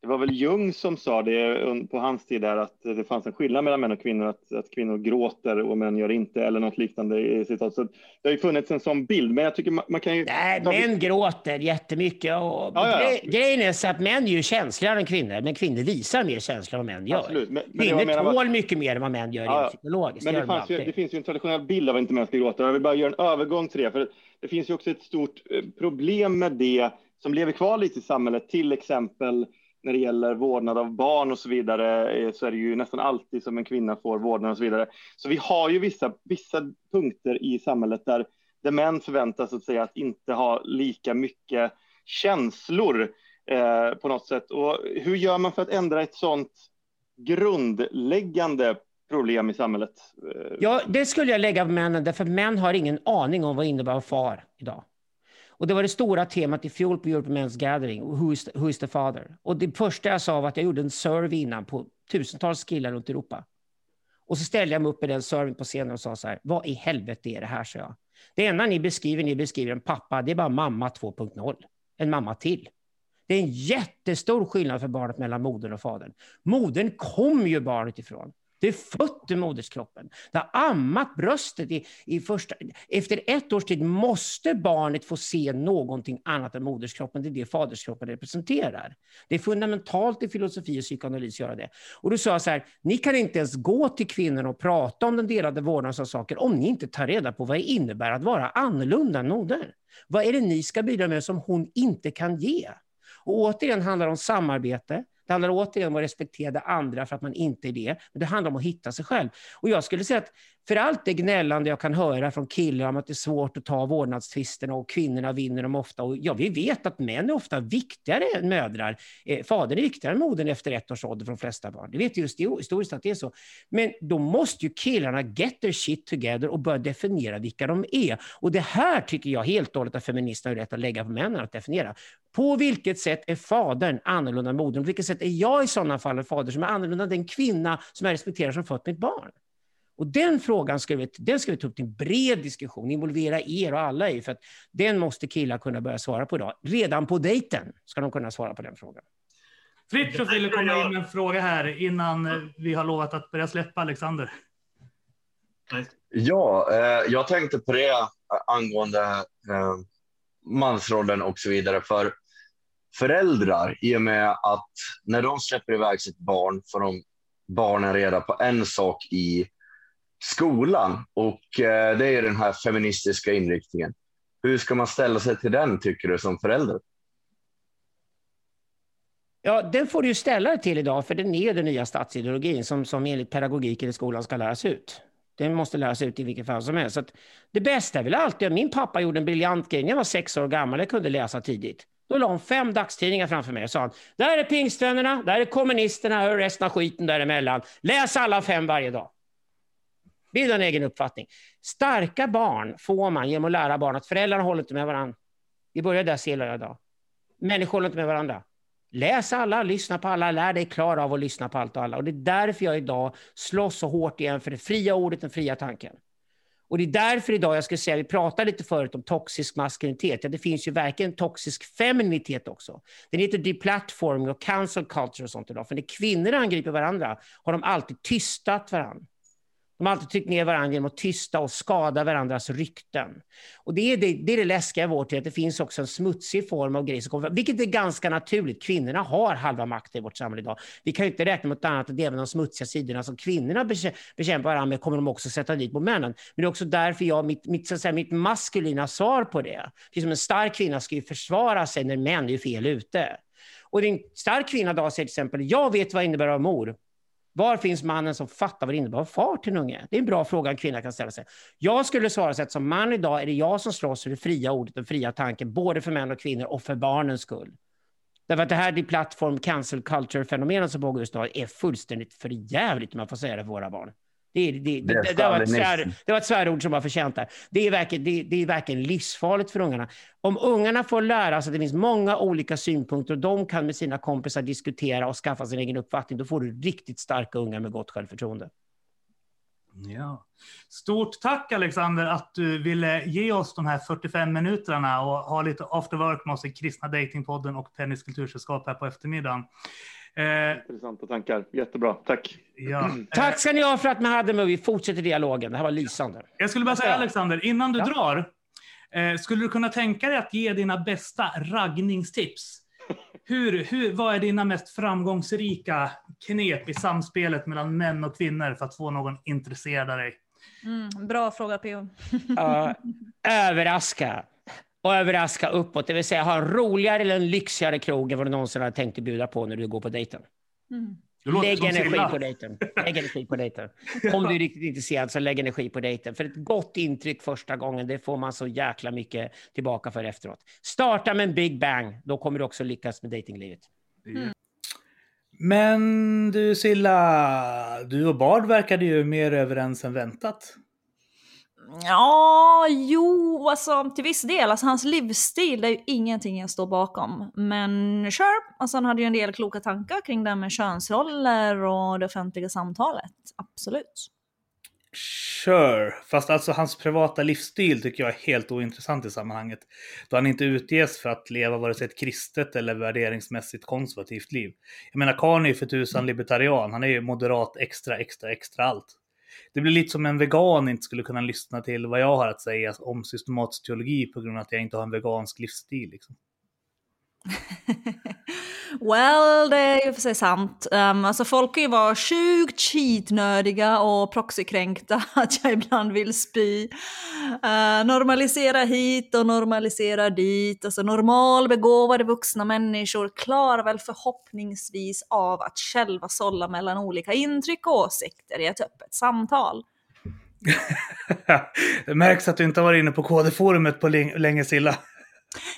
det var väl Jung som sa det på hans tid där att det fanns en skillnad mellan män och kvinnor, att, att kvinnor gråter och män gör inte eller något liknande citat. Så det har ju funnits en sån bild, men jag tycker man, man kan ju... Nej, män gråter jättemycket och ja, ja, ja. grejen är så att män är ju känsligare än kvinnor, men kvinnor visar mer känslor än vad män gör. Absolut. Men, men kvinnor tål var... mycket mer än vad män gör ja, psykologiskt. Men det, fanns ju, det finns ju en traditionell bild av att inte män ska gråta. Jag vill bara göra en övergång till det, för det finns ju också ett stort eh, problem med det som lever kvar lite i samhället, till exempel när det gäller vårdnad av barn och så vidare eh, så är det ju nästan alltid som en kvinna får vårdnad och så vidare. Så vi har ju vissa, vissa punkter i samhället där, där män förväntas att, säga, att inte ha lika mycket känslor eh, på något sätt. Och hur gör man för att ändra ett sådant grundläggande problem i samhället? Eh, ja, det skulle jag lägga på männen, därför män har ingen aning om vad det innebär att far idag. Och det var det stora temat i fjol på European Men's Gathering, who is, the, who is the father? Och det första jag sa var att jag gjorde en survey innan på tusentals killar runt Europa. Och så ställde jag mig upp i den serven på scenen och sa så här, vad i helvete är det här, sa jag. Det enda ni beskriver, ni beskriver en pappa, det är bara mamma 2.0. En mamma till. Det är en jättestor skillnad för barnet mellan modern och fadern. Modern kommer ju barnet ifrån. Det är fött i moderskroppen. Det har ammat bröstet i, i första... Efter ett års tid måste barnet få se någonting annat än moderskroppen. Det är det faderskroppen representerar. Det är fundamentalt i filosofi och psykoanalys att göra det. Och då sa jag så här, ni kan inte ens gå till kvinnorna och prata om den delade vårdnaden av saker om ni inte tar reda på vad det innebär att vara annorlunda än moder. Vad är det ni ska bidra med som hon inte kan ge? Och återigen handlar det om samarbete, det handlar återigen om att respektera det andra för att man inte är det. Men det handlar om att hitta sig själv. Och jag skulle säga att för allt det gnällande jag kan höra från killar om att det är svårt att ta vårdnadstvisterna och kvinnorna vinner dem ofta. Och ja, vi vet att män är ofta viktigare än mödrar. Eh, fadern är viktigare än modern efter ett års ålder för de flesta barn. Det vet just historiskt att det är så. Men då måste ju killarna get their shit together och börja definiera vilka de är. Och det här tycker jag helt och hållet att feministerna har rätt att lägga på männen att definiera. På vilket sätt är fadern annorlunda än modern? På vilket sätt är jag i sådana fall en fader som är annorlunda än den kvinna som jag respekterar som fött mitt barn? Och den frågan ska vi, den ska vi ta upp till en bred diskussion, involvera er och alla i, för att den måste killar kunna börja svara på idag. Redan på dejten ska de kunna svara på den frågan. Fritiof ville komma in med en fråga här innan vi har lovat att börja släppa Alexander. Ja, eh, jag tänkte på det angående eh, mansrollen och så vidare. För föräldrar, i och med att när de släpper iväg sitt barn får de barnen reda på en sak i skolan och eh, det är den här feministiska inriktningen. Hur ska man ställa sig till den, tycker du, som förälder? Ja, den får du ju ställa dig till idag, för den är den nya statsideologin som, som enligt pedagogiken i skolan ska läras ut. Den måste läras ut i vilket fall som helst. Så det bästa är väl alltid, min pappa gjorde en briljant grej när jag var sex år gammal, jag kunde läsa tidigt. Då la hon fem dagstidningar framför mig och sa, där är pingstvännerna, där är kommunisterna och resten av skiten däremellan. Läs alla fem varje dag. Bilda en egen uppfattning. Starka barn får man genom att lära barn att föräldrarna håller inte med varandra. Vi börjar där se idag. Människor håller inte med varandra. Läs alla, lyssna på alla, lär dig klara av att lyssna på allt och alla. Och det är därför jag idag slåss så hårt igen för det fria ordet, den fria tanken. Och det är därför idag jag skulle säga, vi pratade lite förut om toxisk maskulinitet. Ja, det finns ju verkligen toxisk femininitet också. Den heter deplatforming och cancel culture och sånt idag. För när kvinnor angriper varandra har de alltid tystat varandra. De har alltid tryckt ner varandra genom att tysta och skada varandras rykten. Och det är det, det, är det läskiga i vår tid, att det finns också en smutsig form av grej, som kommer vilket är ganska naturligt. Kvinnorna har halva makten i vårt samhälle idag. Vi kan ju inte räkna med något annat än även de smutsiga sidorna som kvinnorna bekämpar varandra med kommer de också sätta dit på männen. Men det är också därför jag, mitt, mitt, så att säga, mitt maskulina svar på det, precis som en stark kvinna ska ju försvara sig när män är fel ute. Och en stark kvinna idag säger till exempel, jag vet vad det innebär att vara mor. Var finns mannen som fattar vad det innebär att vara far till en unge? Det är en bra fråga en kvinna kan ställa sig. Jag skulle svara så att som man idag är det jag som slåss för det fria ordet, den fria tanken, både för män och kvinnor och för barnens skull. Därför att det här plattform cancel culture-fenomenet som pågår just nu är fullständigt förjävligt om man får säga det för våra barn. Det, det, det, det, det, var ett svär, det var ett svärord som var förtjänt där. Det är, verkligen, det, det är verkligen livsfarligt för ungarna. Om ungarna får lära sig att det finns många olika synpunkter och de kan med sina kompisar diskutera och skaffa sin egen uppfattning, då får du riktigt starka ungar med gott självförtroende. Ja. Stort tack Alexander att du ville ge oss de här 45 minuterna och ha lite after work med oss i Kristna Datingpodden och Pennys kultursällskap här på eftermiddagen. Eh, Intressanta tankar. Jättebra. Tack. Ja. Tack ska ni ha för att ni hade med. Vi fortsätter dialogen. Det här var lysande. Jag skulle bara säga Alexander, innan du ja. drar, eh, skulle du kunna tänka dig att ge dina bästa raggningstips? Hur, hur, vad är dina mest framgångsrika knep i samspelet mellan män och kvinnor för att få någon intresserad av dig? Mm, bra fråga, P.O. uh, överraska och överraska uppåt, det vill säga ha en roligare eller en lyxigare krog än vad du någonsin hade tänkt bjuda på när du går på dejten. Mm. Lägg energi på dejten. Lägg energi på dejten. Om du är riktigt intresserad så lägg energi på dejten. För ett gott intryck första gången, det får man så jäkla mycket tillbaka för efteråt. Starta med en big bang, då kommer du också lyckas med dejtinglivet. Mm. Men du Silla, du och Bard verkade ju mer överens än väntat. Ja, jo, alltså till viss del. Alltså hans livsstil är ju ingenting jag står bakom. Men sure, alltså han hade ju en del kloka tankar kring det här med könsroller och det offentliga samtalet. Absolut. Sure, fast alltså hans privata livsstil tycker jag är helt ointressant i sammanhanget. Då han inte utges för att leva vare sig ett kristet eller värderingsmässigt konservativt liv. Jag menar, Karn är ju för tusan libertarian. Han är ju moderat extra, extra, extra allt. Det blir lite som en vegan inte skulle kunna lyssna till vad jag har att säga om systematisk teologi på grund av att jag inte har en vegansk livsstil. Liksom. well, det är ju för sig sant. Um, alltså folk kan ju vara sjukt cheatnödiga och proxykränkta att jag ibland vill spy. Uh, normalisera hit och normalisera dit. Alltså normalbegåvade vuxna människor klarar väl förhoppningsvis av att själva sålla mellan olika intryck och åsikter i ett öppet samtal. det märks att du inte har varit inne på KD-forumet på länge Silla.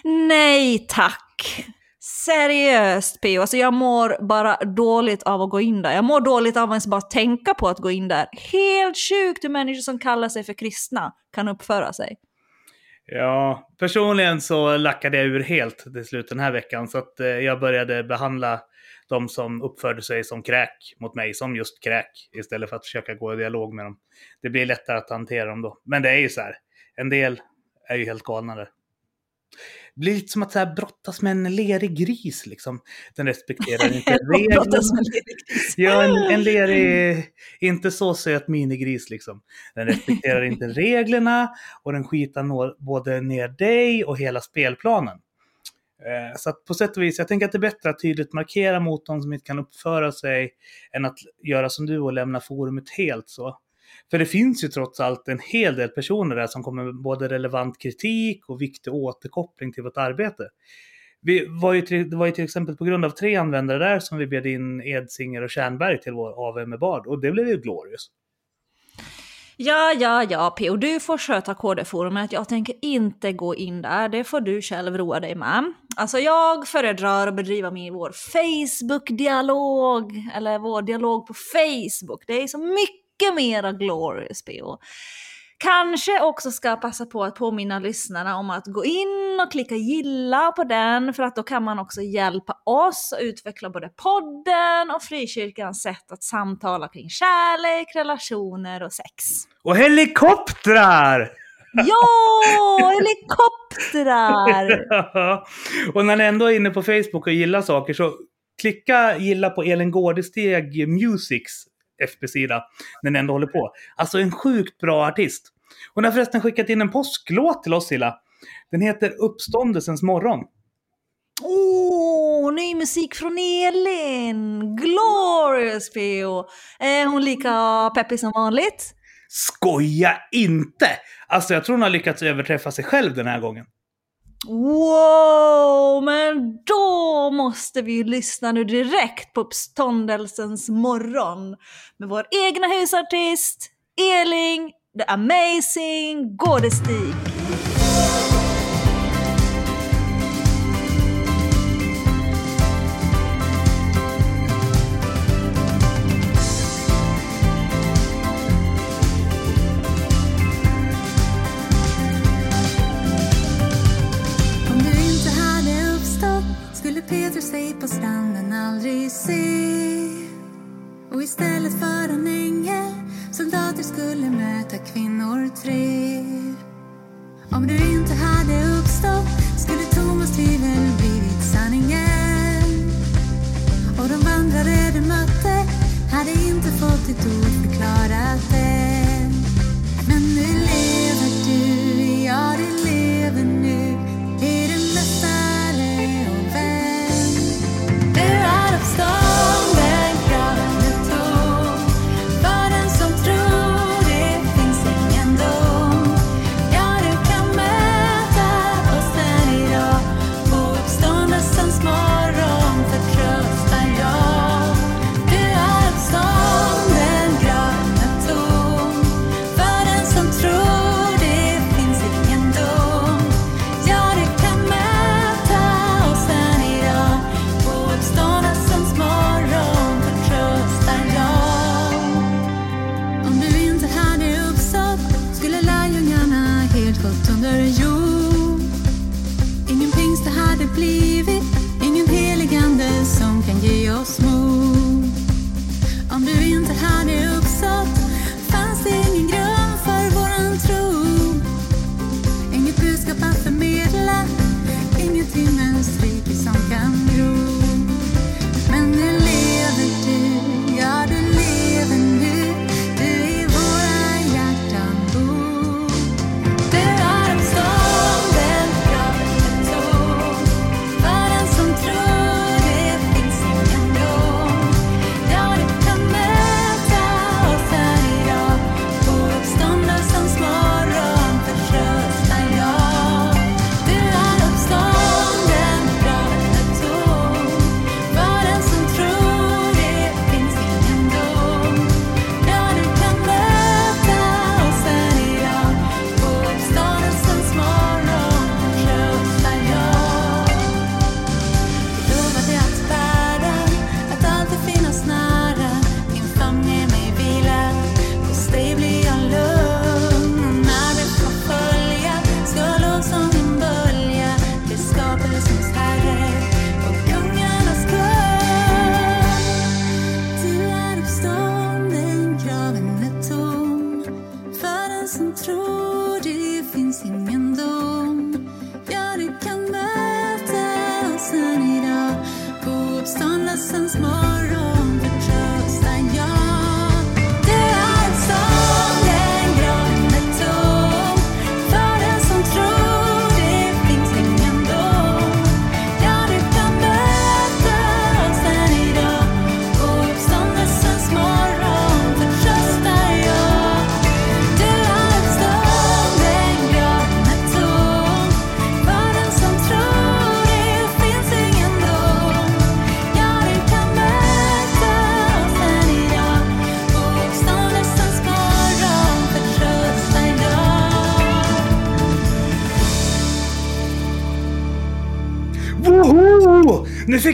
Nej tack. Seriöst Pio, Alltså jag mår bara dåligt av att gå in där. Jag mår dåligt av att ens bara tänka på att gå in där. Helt sjukt hur människor som kallar sig för kristna kan uppföra sig. Ja, personligen så lackade jag ur helt till slut den här veckan. Så att eh, jag började behandla de som uppförde sig som kräk mot mig som just kräk. Istället för att försöka gå i dialog med dem. Det blir lättare att hantera dem då. Men det är ju så här, en del är ju helt galna där. Det blir lite som att så här, brottas med en lerig gris. Liksom. Den respekterar inte reglerna. ja, en, en lerig, inte så söt minigris. Liksom. Den respekterar inte reglerna och den skitar både ner dig och hela spelplanen. Eh, så att på sätt och vis, jag tänker att det är bättre att tydligt markera mot de som inte kan uppföra sig än att göra som du och lämna forumet helt så. För det finns ju trots allt en hel del personer där som kommer med både relevant kritik och viktig återkoppling till vårt arbete. Vi var ju till, det var ju till exempel på grund av tre användare där som vi bjöd in Edsinger och Tjärnberg till vår AV med Bard och det blev ju glorious. Ja, ja, ja, P.O. Du får sköta KD-forumet. Jag tänker inte gå in där. Det får du själv roa dig med. Alltså jag föredrar att bedriva min, vår Facebook-dialog, eller vår dialog på Facebook. Det är så mycket mycket mera glorious PO. Kanske också ska passa på att påminna lyssnarna om att gå in och klicka gilla på den för att då kan man också hjälpa oss att utveckla både podden och frikyrkans sätt att samtala kring kärlek, relationer och sex. Och helikoptrar! Ja, helikoptrar! och när ni ändå är inne på Facebook och gillar saker så klicka gilla på Elin Gårdesteg Musics FB-sida när den ändå håller på. Alltså en sjukt bra artist. Hon har förresten skickat in en påsklåt till oss Silla. Den heter Uppståndelsens morgon. Åh, oh, ny musik från Elin! Glorious PO! Är hon lika peppig som vanligt? Skoja inte! Alltså jag tror hon har lyckats överträffa sig själv den här gången. Wow, men då måste vi ju lyssna nu direkt på uppståndelsens morgon med vår egna husartist Eling, the amazing Gårdestig.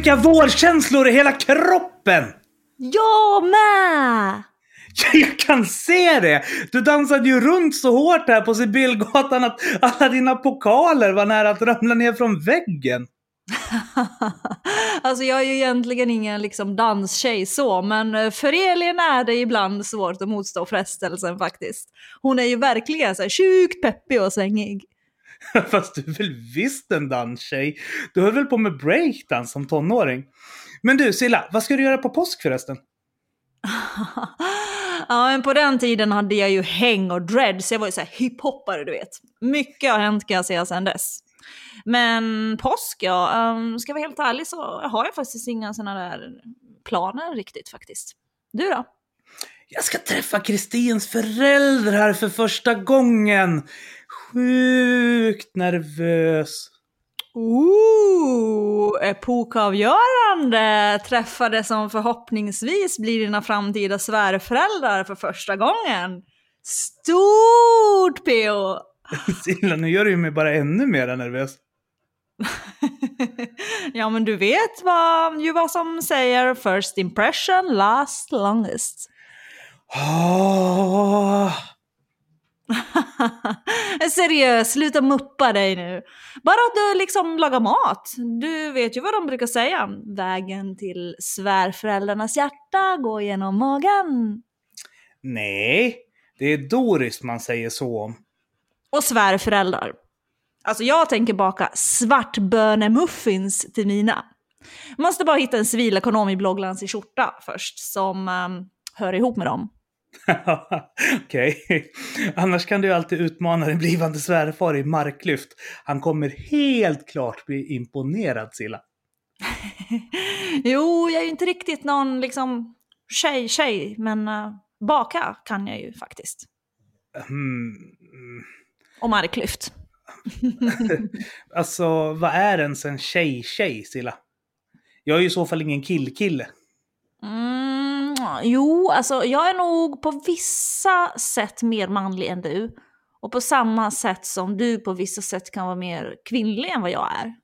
Fick jag vårkänslor i hela kroppen! Jag med! Jag kan se det! Du dansade ju runt så hårt här på Sibylgatan att alla dina pokaler var nära att ramla ner från väggen. alltså jag är ju egentligen ingen liksom danstjej så, men eh, för Elin är det ibland svårt att motstå frestelsen faktiskt. Hon är ju verkligen så här sjukt peppig och svängig. Fast du är väl visst en danstjej? Du höll väl på med breakdance som tonåring? Men du Silla, vad ska du göra på påsk förresten? ja, men på den tiden hade jag ju häng och dreads, jag var ju så här hiphoppare du vet. Mycket har hänt kan jag säga sedan dess. Men påsk, ja, um, ska jag vara helt ärlig så har jag faktiskt inga sådana där planer riktigt faktiskt. Du då? Jag ska träffa Kristins föräldrar för första gången. Sjukt nervös. Ooh, epokavgörande! Träffade som förhoppningsvis blir dina framtida svärföräldrar för första gången. Stort PO! Silla, nu gör du ju mig bara ännu mer nervös. ja, men du vet vad, ju vad som säger first impression last longest. Åh, Seriöst, sluta muppa dig nu. Bara att du liksom lagar mat. Du vet ju vad de brukar säga. Vägen till svärföräldrarnas hjärta går genom magen. nej, det är Doris man säger så om. Och svärföräldrar. Alltså jag tänker baka svartbönemuffins till mina. Måste bara hitta en civilekonom i blogglands i skjorta först som um, hör ihop med dem. Okej. Annars kan du ju alltid utmana din blivande svärfar i marklyft. Han kommer helt klart bli imponerad, Silla. jo, jag är ju inte riktigt någon liksom tjej-tjej, men uh, baka kan jag ju faktiskt. Hmm. Och marklyft. Alltså, vad är ens en tjej-tjej, Silla? Jag är ju i så fall ingen kill-kille. Mm, jo, alltså jag är nog på vissa sätt mer manlig än du. Och på samma sätt som du på vissa sätt kan vara mer kvinnlig än vad jag är.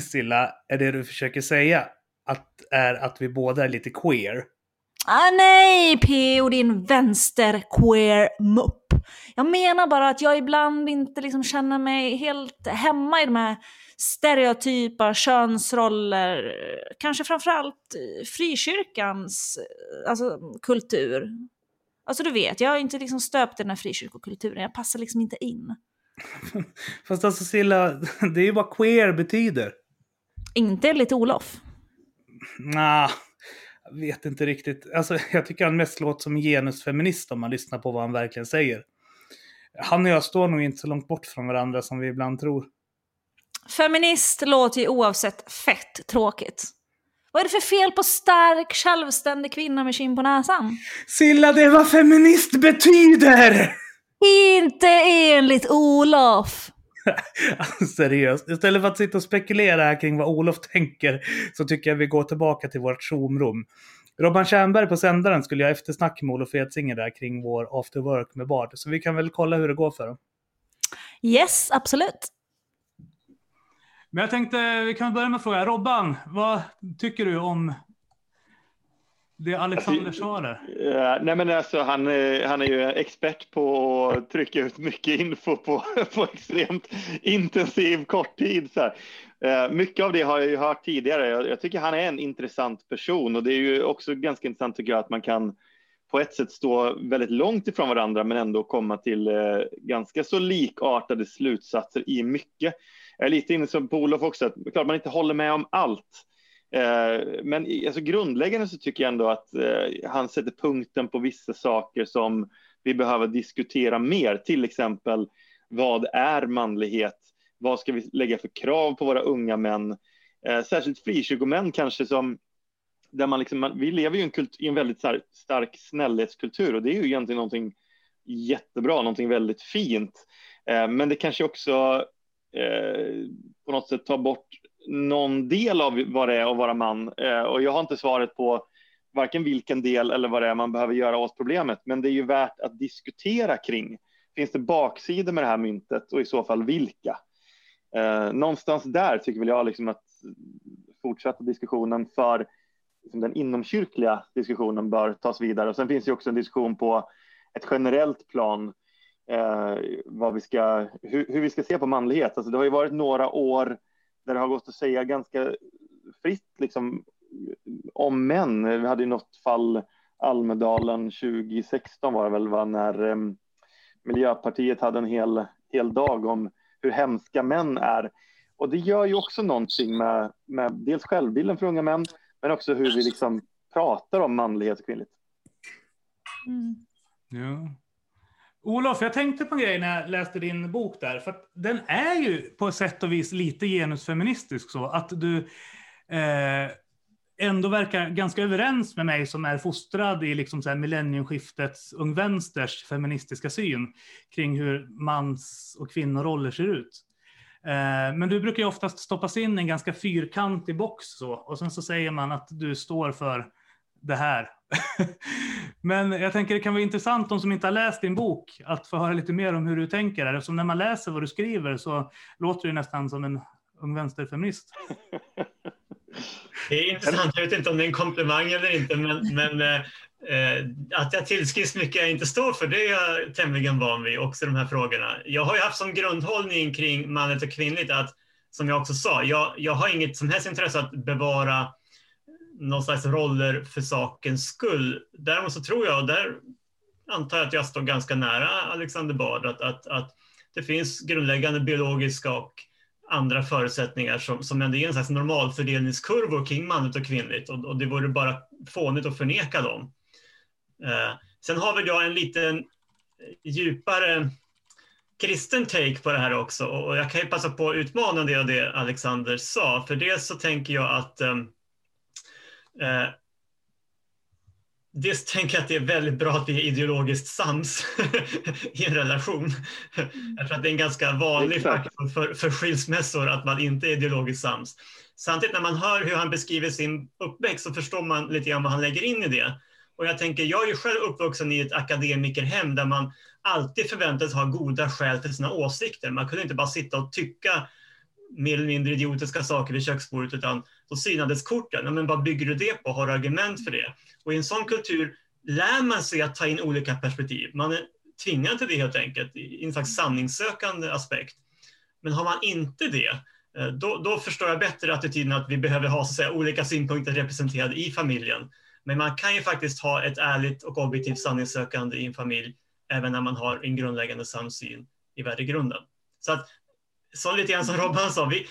Silla, är det du försöker säga att, är att vi båda är lite queer? Ah, nej, P.O. din vänster-queer-mupp. Jag menar bara att jag ibland inte liksom känner mig helt hemma i de här stereotypa könsroller. Kanske framförallt frikyrkans alltså, kultur. Alltså du vet, jag är inte liksom stöpt i den här frikyrkokulturen. Jag passar liksom inte in. Fast alltså Silla, det är ju vad queer betyder. Inte enligt Olof. Nah, vet inte riktigt. Alltså, jag tycker han mest låter som en genusfeminist om man lyssnar på vad han verkligen säger. Han och jag står nog inte så långt bort från varandra som vi ibland tror. Feminist låter ju oavsett fett tråkigt. Vad är det för fel på stark, självständig kvinna med kinn på näsan? Silla, det är vad feminist betyder! Inte enligt Olof! Alltså, seriöst, istället för att sitta och spekulera här kring vad Olof tänker så tycker jag vi går tillbaka till vårt Zoom-rum. Robban Tjernberg på sändaren skulle jag eftersnack med Olof Edsinger där kring vår after work med Bard. Så vi kan väl kolla hur det går för dem. Yes, absolut. Men jag tänkte, vi kan börja med att fråga. Robban, vad tycker du om det Alexander sa där? Ja, nej men alltså, han, eh, han är ju expert på att trycka ut mycket info på, på extremt intensiv kort tid. Så. Eh, Mycket av det har jag ju hört tidigare. Jag, jag tycker han är en intressant person och det är ju också ganska intressant tycker jag att man kan på ett sätt stå väldigt långt ifrån varandra men ändå komma till eh, ganska så likartade slutsatser i mycket. Jag är lite inne som på Olof också, att klart man inte håller med om allt. Eh, men alltså grundläggande så tycker jag ändå att eh, han sätter punkten på vissa saker som vi behöver diskutera mer, till exempel vad är manlighet? Vad ska vi lägga för krav på våra unga män? Eh, särskilt frikyrkomän kanske som där man liksom, vi lever ju i en, kult, i en väldigt här, stark snällhetskultur och det är ju egentligen någonting jättebra, någonting väldigt fint. Eh, men det kanske också eh, på något sätt tar bort någon del av vad det är att vara man. Eh, och jag har inte svaret på varken vilken del eller vad det är man behöver göra åt problemet, men det är ju värt att diskutera kring. Finns det baksidor med det här myntet och i så fall vilka? Eh, någonstans där tycker väl jag liksom att fortsätta diskussionen för liksom den inomkyrkliga diskussionen bör tas vidare. Och sen finns det också en diskussion på ett generellt plan eh, vad vi ska, hur, hur, vi ska se på manlighet. Alltså det har ju varit några år där det har gått att säga ganska fritt liksom, om män. Vi hade ju något fall Almedalen 2016 var det väl, va, när eh, Miljöpartiet hade en hel, hel dag om hur hemska män är. Och det gör ju också någonting med, med dels självbilden för unga män, men också hur vi liksom pratar om manlighet och kvinnligt. Mm. Ja. Olof, jag tänkte på en grej när jag läste din bok där, för att den är ju på sätt och vis lite genusfeministisk så att du eh, ändå verkar ganska överens med mig som är fostrad i liksom så här millennieskiftets ung vänsters feministiska syn kring hur mans och kvinnoroller ser ut. Eh, men du brukar ju oftast stoppas in i en ganska fyrkantig box så, och sen så säger man att du står för det här. Men jag tänker det kan vara intressant, de som inte har läst din bok, att få höra lite mer om hur du tänker. Eftersom när man läser vad du skriver så låter du nästan som en ung vänsterfeminist. Det är intressant. Jag vet inte om det är en komplimang eller inte, men, men eh, eh, att jag tillskrivs mycket jag inte står för, det är jag tämligen van vid, också de här frågorna. Jag har ju haft som grundhållning kring manligt och kvinnligt att, som jag också sa, jag, jag har inget som helst intresse att bevara någon slags roller för sakens skull. Däremot så tror jag, och där antar jag att jag står ganska nära Alexander Bard, att, att, att det finns grundläggande biologiska och andra förutsättningar som, som ändå är en slags normalfördelningskurvor kring manligt och kvinnligt och, och det vore bara fånigt att förneka dem. Eh, sen har väl jag en liten djupare kristen take på det här också och jag kan ju passa på att utmana det av det Alexander sa. För det så tänker jag att eh, eh Dels tänker jag att det är väldigt bra att vi är ideologiskt sams i en relation. Mm. Jag tror att det är en ganska vanlig faktor för, för skilsmässor att man inte är ideologiskt sams. Samtidigt när man hör hur han beskriver sin uppväxt så förstår man lite grann vad han lägger in i det. Och jag tänker, jag är ju själv uppvuxen i ett akademikerhem där man alltid förväntades ha goda skäl till sina åsikter. Man kunde inte bara sitta och tycka mer eller mindre idiotiska saker vid köksbordet utan och synades korten. Men vad bygger du det på? Har du argument för det? Och i en sån kultur lär man sig att ta in olika perspektiv. Man är tvingad till det helt enkelt, i en slags sanningssökande aspekt. Men har man inte det, eh, då, då förstår jag bättre attityden att vi behöver ha så säga, olika synpunkter representerade i familjen. Men man kan ju faktiskt ha ett ärligt och objektivt sanningssökande i en familj, även när man har en grundläggande samsyn i värdegrunden. Så att, så lite grann som Robban sa, vi,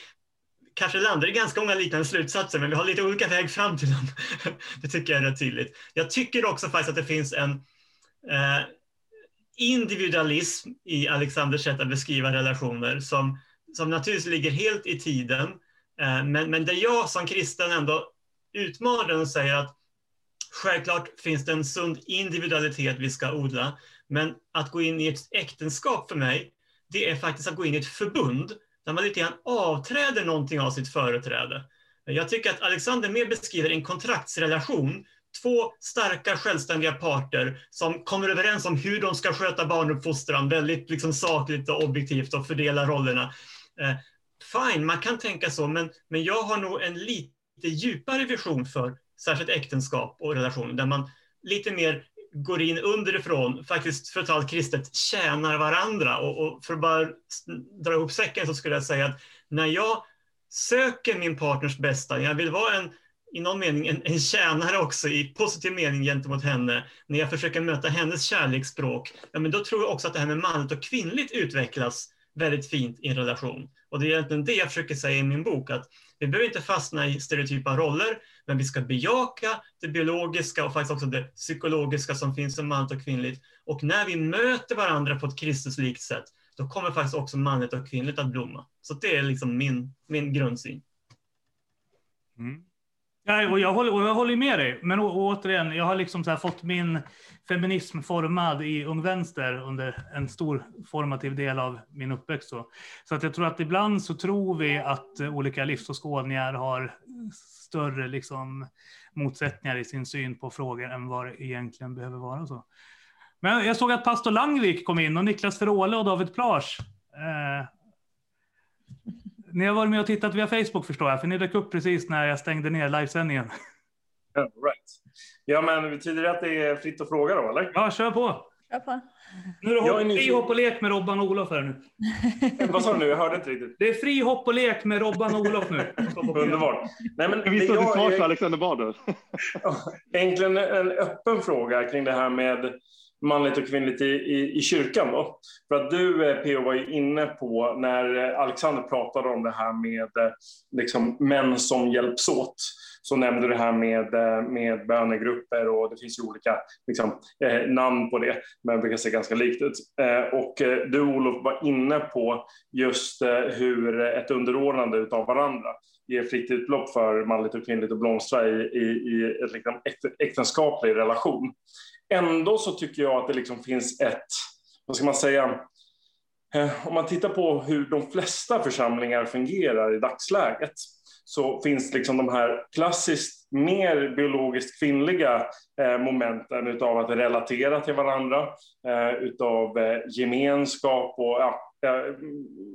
kanske landar i ganska många liknande slutsatser, men vi har lite olika väg fram till dem. det tycker jag är rätt tydligt. Jag tycker också faktiskt att det finns en eh, individualism i Alexanders sätt att beskriva relationer som, som naturligtvis ligger helt i tiden. Eh, men, men där jag som kristen ändå utmanar den och säger att självklart finns det en sund individualitet vi ska odla, men att gå in i ett äktenskap för mig, det är faktiskt att gå in i ett förbund där man lite grann avträder någonting av sitt företräde. Jag tycker att Alexander mer beskriver en kontraktsrelation, två starka självständiga parter som kommer överens om hur de ska sköta barnuppfostran väldigt liksom sakligt och objektivt och fördela rollerna. Eh, fine, man kan tänka så, men, men jag har nog en lite djupare vision för särskilt äktenskap och relationer där man lite mer går in underifrån, faktiskt för att ta kristet, tjänar varandra. Och, och, för att bara dra ihop säcken så skulle jag säga att när jag söker min partners bästa, jag vill vara en, i någon mening en, en tjänare också i positiv mening gentemot henne, när jag försöker möta hennes kärleksspråk, ja, men då tror jag också att det här med manligt och kvinnligt utvecklas väldigt fint i en relation. Och det är egentligen det jag försöker säga i min bok, att vi behöver inte fastna i stereotypa roller, men vi ska bejaka det biologiska och faktiskt också det psykologiska som finns som manligt och kvinnligt. Och när vi möter varandra på ett Kristuslikt sätt, då kommer faktiskt också manligt och kvinnligt att blomma. Så det är liksom min, min grundsyn. Mm. Ja, och jag, håller, och jag håller med dig, men å, återigen, jag har liksom så fått min feminism formad i Ung Vänster under en stor formativ del av min uppväxt. Så, så att jag tror att ibland så tror vi att olika livsåskådningar har större liksom, motsättningar i sin syn på frågor än vad det egentligen behöver vara. så. Men jag såg att pastor Langvik kom in och Niklas Ferole och David Plage. Eh, ni har varit med och tittat via Facebook förstår jag, för ni dök upp precis när jag stängde ner livesändningen. Yeah, right. Ja, men betyder det att det är fritt att fråga då, eller? Ja, kör på. Kör på. Nu är det fri hopp och lek med Robban och Olof här nu. Vad sa du nu? Jag hörde inte riktigt. Det är fri hopp och lek med Robban och Olof nu. Underbart. Nej, men Vi står till svars är- för Alexander Bard. Egentligen en öppen fråga kring det här med manligt och kvinnligt i, i, i kyrkan. Då. För att du, eh, P.O. var ju inne på när eh, Alexander pratade om det här med eh, liksom, män som hjälps åt. Så nämnde du det här med, med bönegrupper och det finns ju olika liksom, eh, namn på det, men det kan se ganska likt ut. Eh, och eh, du, Olof, var inne på just eh, hur ett underordnande utav varandra ger fritt utlopp för manligt och kvinnligt att blomstra i, i, i ett liksom äktenskaplig relation. Ändå så tycker jag att det liksom finns ett, vad ska man säga, eh, om man tittar på hur de flesta församlingar fungerar i dagsläget så finns liksom de här klassiskt mer biologiskt kvinnliga eh, momenten utav att relatera till varandra, eh, utav eh, gemenskap och ja, jag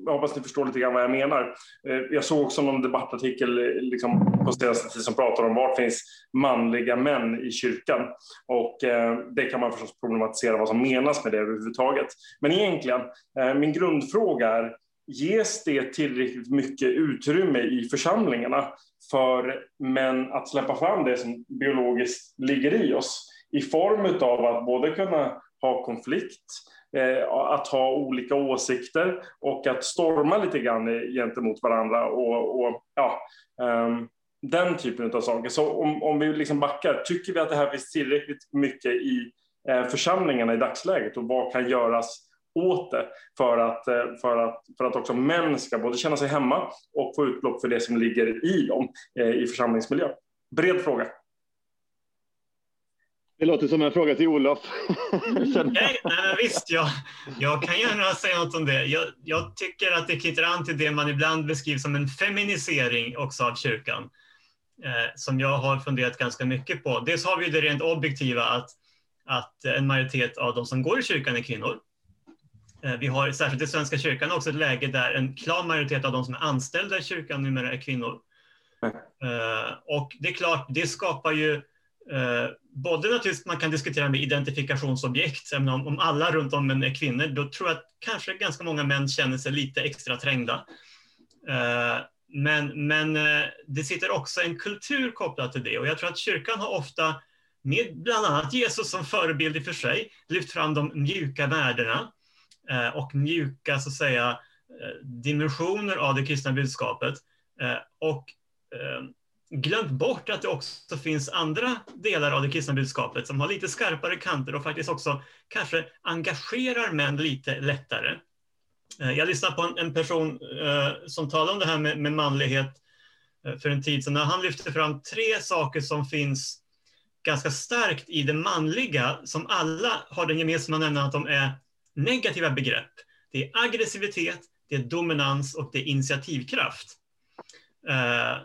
jag hoppas ni förstår lite grann vad jag menar. Eh, jag såg också någon debattartikel eh, liksom, på senaste tid som pratar om var finns manliga män i kyrkan. Och eh, det kan man förstås problematisera vad som menas med det överhuvudtaget. Men egentligen, eh, min grundfråga är, ges det tillräckligt mycket utrymme i församlingarna för män att släppa fram det som biologiskt ligger i oss? I form av att både kunna ha konflikt, eh, Eh, att ha olika åsikter och att storma lite grann gentemot varandra. Och, och ja, um, den typen av saker. Så om, om vi liksom backar, tycker vi att det här finns tillräckligt mycket i eh, församlingarna i dagsläget och vad kan göras åt det för att, eh, för, att, för att också män ska både känna sig hemma och få utlopp för det som ligger i dem eh, i församlingsmiljö? Bred fråga. Det låter som en fråga till Olof. Nej, nej men visst, jag, jag kan gärna säga något om det. Jag, jag tycker att det knyter an till det man ibland beskriver som en feminisering också av kyrkan, eh, som jag har funderat ganska mycket på. Dels har vi det rent objektiva att, att en majoritet av de som går i kyrkan är kvinnor. Eh, vi har särskilt i Svenska kyrkan också ett läge där en klar majoritet av de som är anställda i kyrkan numera är kvinnor. Eh, och det är klart, det skapar ju eh, både naturligtvis man kan diskutera med identifikationsobjekt, om, om alla runt om en är kvinnor, då tror jag att kanske ganska många män känner sig lite extra trängda. Eh, men men eh, det sitter också en kultur kopplad till det och jag tror att kyrkan har ofta, med bland annat Jesus som förebild i och för sig, lyft fram de mjuka värdena eh, och mjuka så att säga eh, dimensioner av det kristna budskapet. Eh, och eh, glömt bort att det också finns andra delar av det kristna budskapet som har lite skarpare kanter och faktiskt också kanske engagerar män lite lättare. Eh, jag lyssnade på en, en person eh, som talade om det här med, med manlighet eh, för en tid sedan. Han lyfte fram tre saker som finns ganska starkt i det manliga som alla har den gemensamma nämnaren att de är negativa begrepp. Det är aggressivitet, det är dominans och det är initiativkraft. Eh,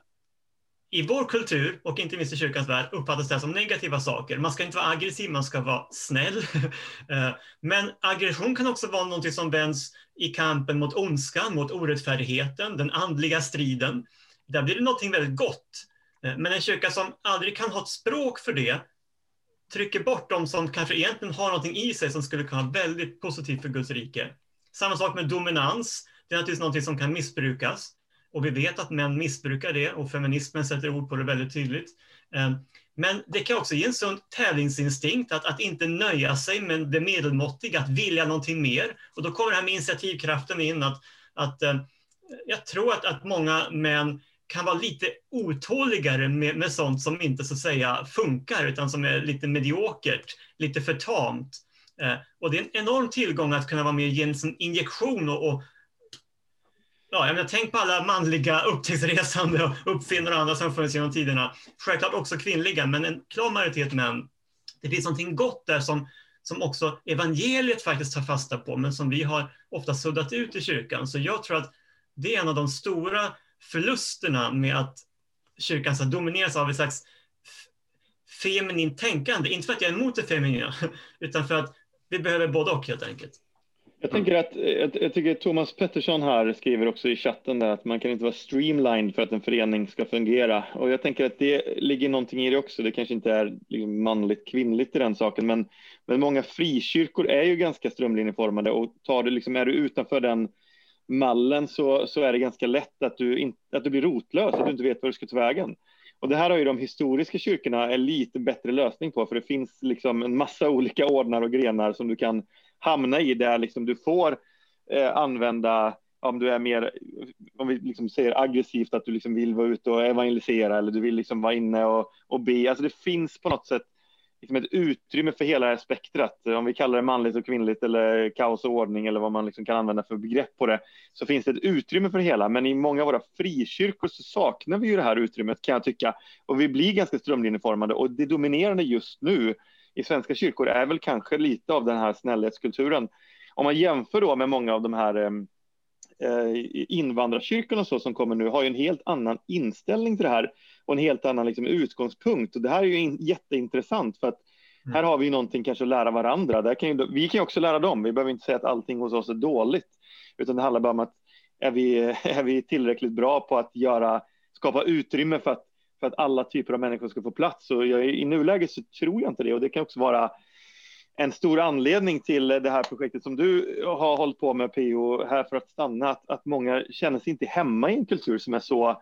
i vår kultur och inte minst i kyrkans värld uppfattas det som negativa saker. Man ska inte vara aggressiv, man ska vara snäll. Eh, men aggression kan också vara något som vänds i kampen mot ondskan, mot orättfärdigheten, den andliga striden. Där blir det något väldigt gott. Eh, men en kyrka som aldrig kan ha ett språk för det trycker bort de som kanske egentligen har något i sig som skulle kunna vara väldigt positivt för Guds rike. Samma sak med dominans. Det är naturligtvis något som kan missbrukas. Och vi vet att män missbrukar det och feminismen sätter ord på det väldigt tydligt. Eh, men det kan också ge en sund tävlingsinstinkt att, att inte nöja sig med det medelmåttiga, att vilja någonting mer. Och då kommer det här med initiativkraften in. att, att eh, Jag tror att, att många män kan vara lite otåligare med, med sånt som inte så att säga funkar utan som är lite mediokert, lite för tamt. Eh, och det är en enorm tillgång att kunna vara med och ge en injektion och, och Ja, jag menar, tänk på alla manliga upptäcktsresande och uppfinnare och andra som funnits genom tiderna. Självklart också kvinnliga, men en klar majoritet män. Det finns någonting gott där som, som också evangeliet faktiskt tar fasta på, men som vi har ofta suddat ut i kyrkan. Så jag tror att det är en av de stora förlusterna med att kyrkan ska domineras av ett slags feminint tänkande. Inte för att jag är emot det feminina, utan för att vi behöver både och helt enkelt. Jag tänker att jag, jag tycker Thomas Pettersson här skriver också i chatten där att man kan inte vara streamlined för att en förening ska fungera. Och jag tänker att det ligger någonting i det också. Det kanske inte är liksom manligt kvinnligt i den saken, men, men många frikyrkor är ju ganska strömlinjeformade och tar det liksom, är du utanför den mallen så, så är det ganska lätt att du, in, att du blir rotlös, att du inte vet var du ska ta vägen. Och det här har ju de historiska kyrkorna en lite bättre lösning på, för det finns liksom en massa olika ordnar och grenar som du kan hamna i, där liksom du får eh, använda om du är mer, om vi liksom säger aggressivt, att du liksom vill vara ute och evangelisera eller du vill liksom vara inne och, och be. Alltså det finns på något sätt liksom ett utrymme för hela det här spektrat. Om vi kallar det manligt och kvinnligt eller kaos och ordning eller vad man liksom kan använda för begrepp på det, så finns det ett utrymme för det hela. Men i många av våra frikyrkor så saknar vi ju det här utrymmet kan jag tycka. Och vi blir ganska strömlinjeformade och det dominerande just nu i svenska kyrkor är väl kanske lite av den här snällhetskulturen. Om man jämför då med många av de här eh, invandrarkyrkorna så som kommer nu har ju en helt annan inställning till det här och en helt annan liksom, utgångspunkt. Och det här är ju in, jätteintressant för att mm. här har vi någonting kanske att lära varandra. Där kan ju, vi kan ju också lära dem. Vi behöver inte säga att allting hos oss är dåligt, utan det handlar bara om att är vi, är vi tillräckligt bra på att göra, skapa utrymme för att, för att alla typer av människor ska få plats. Och jag, i nuläget så tror jag inte det och det kan också vara en stor anledning till det här projektet som du har hållit på med PO här för att stanna, att, att många känner sig inte hemma i en kultur som är så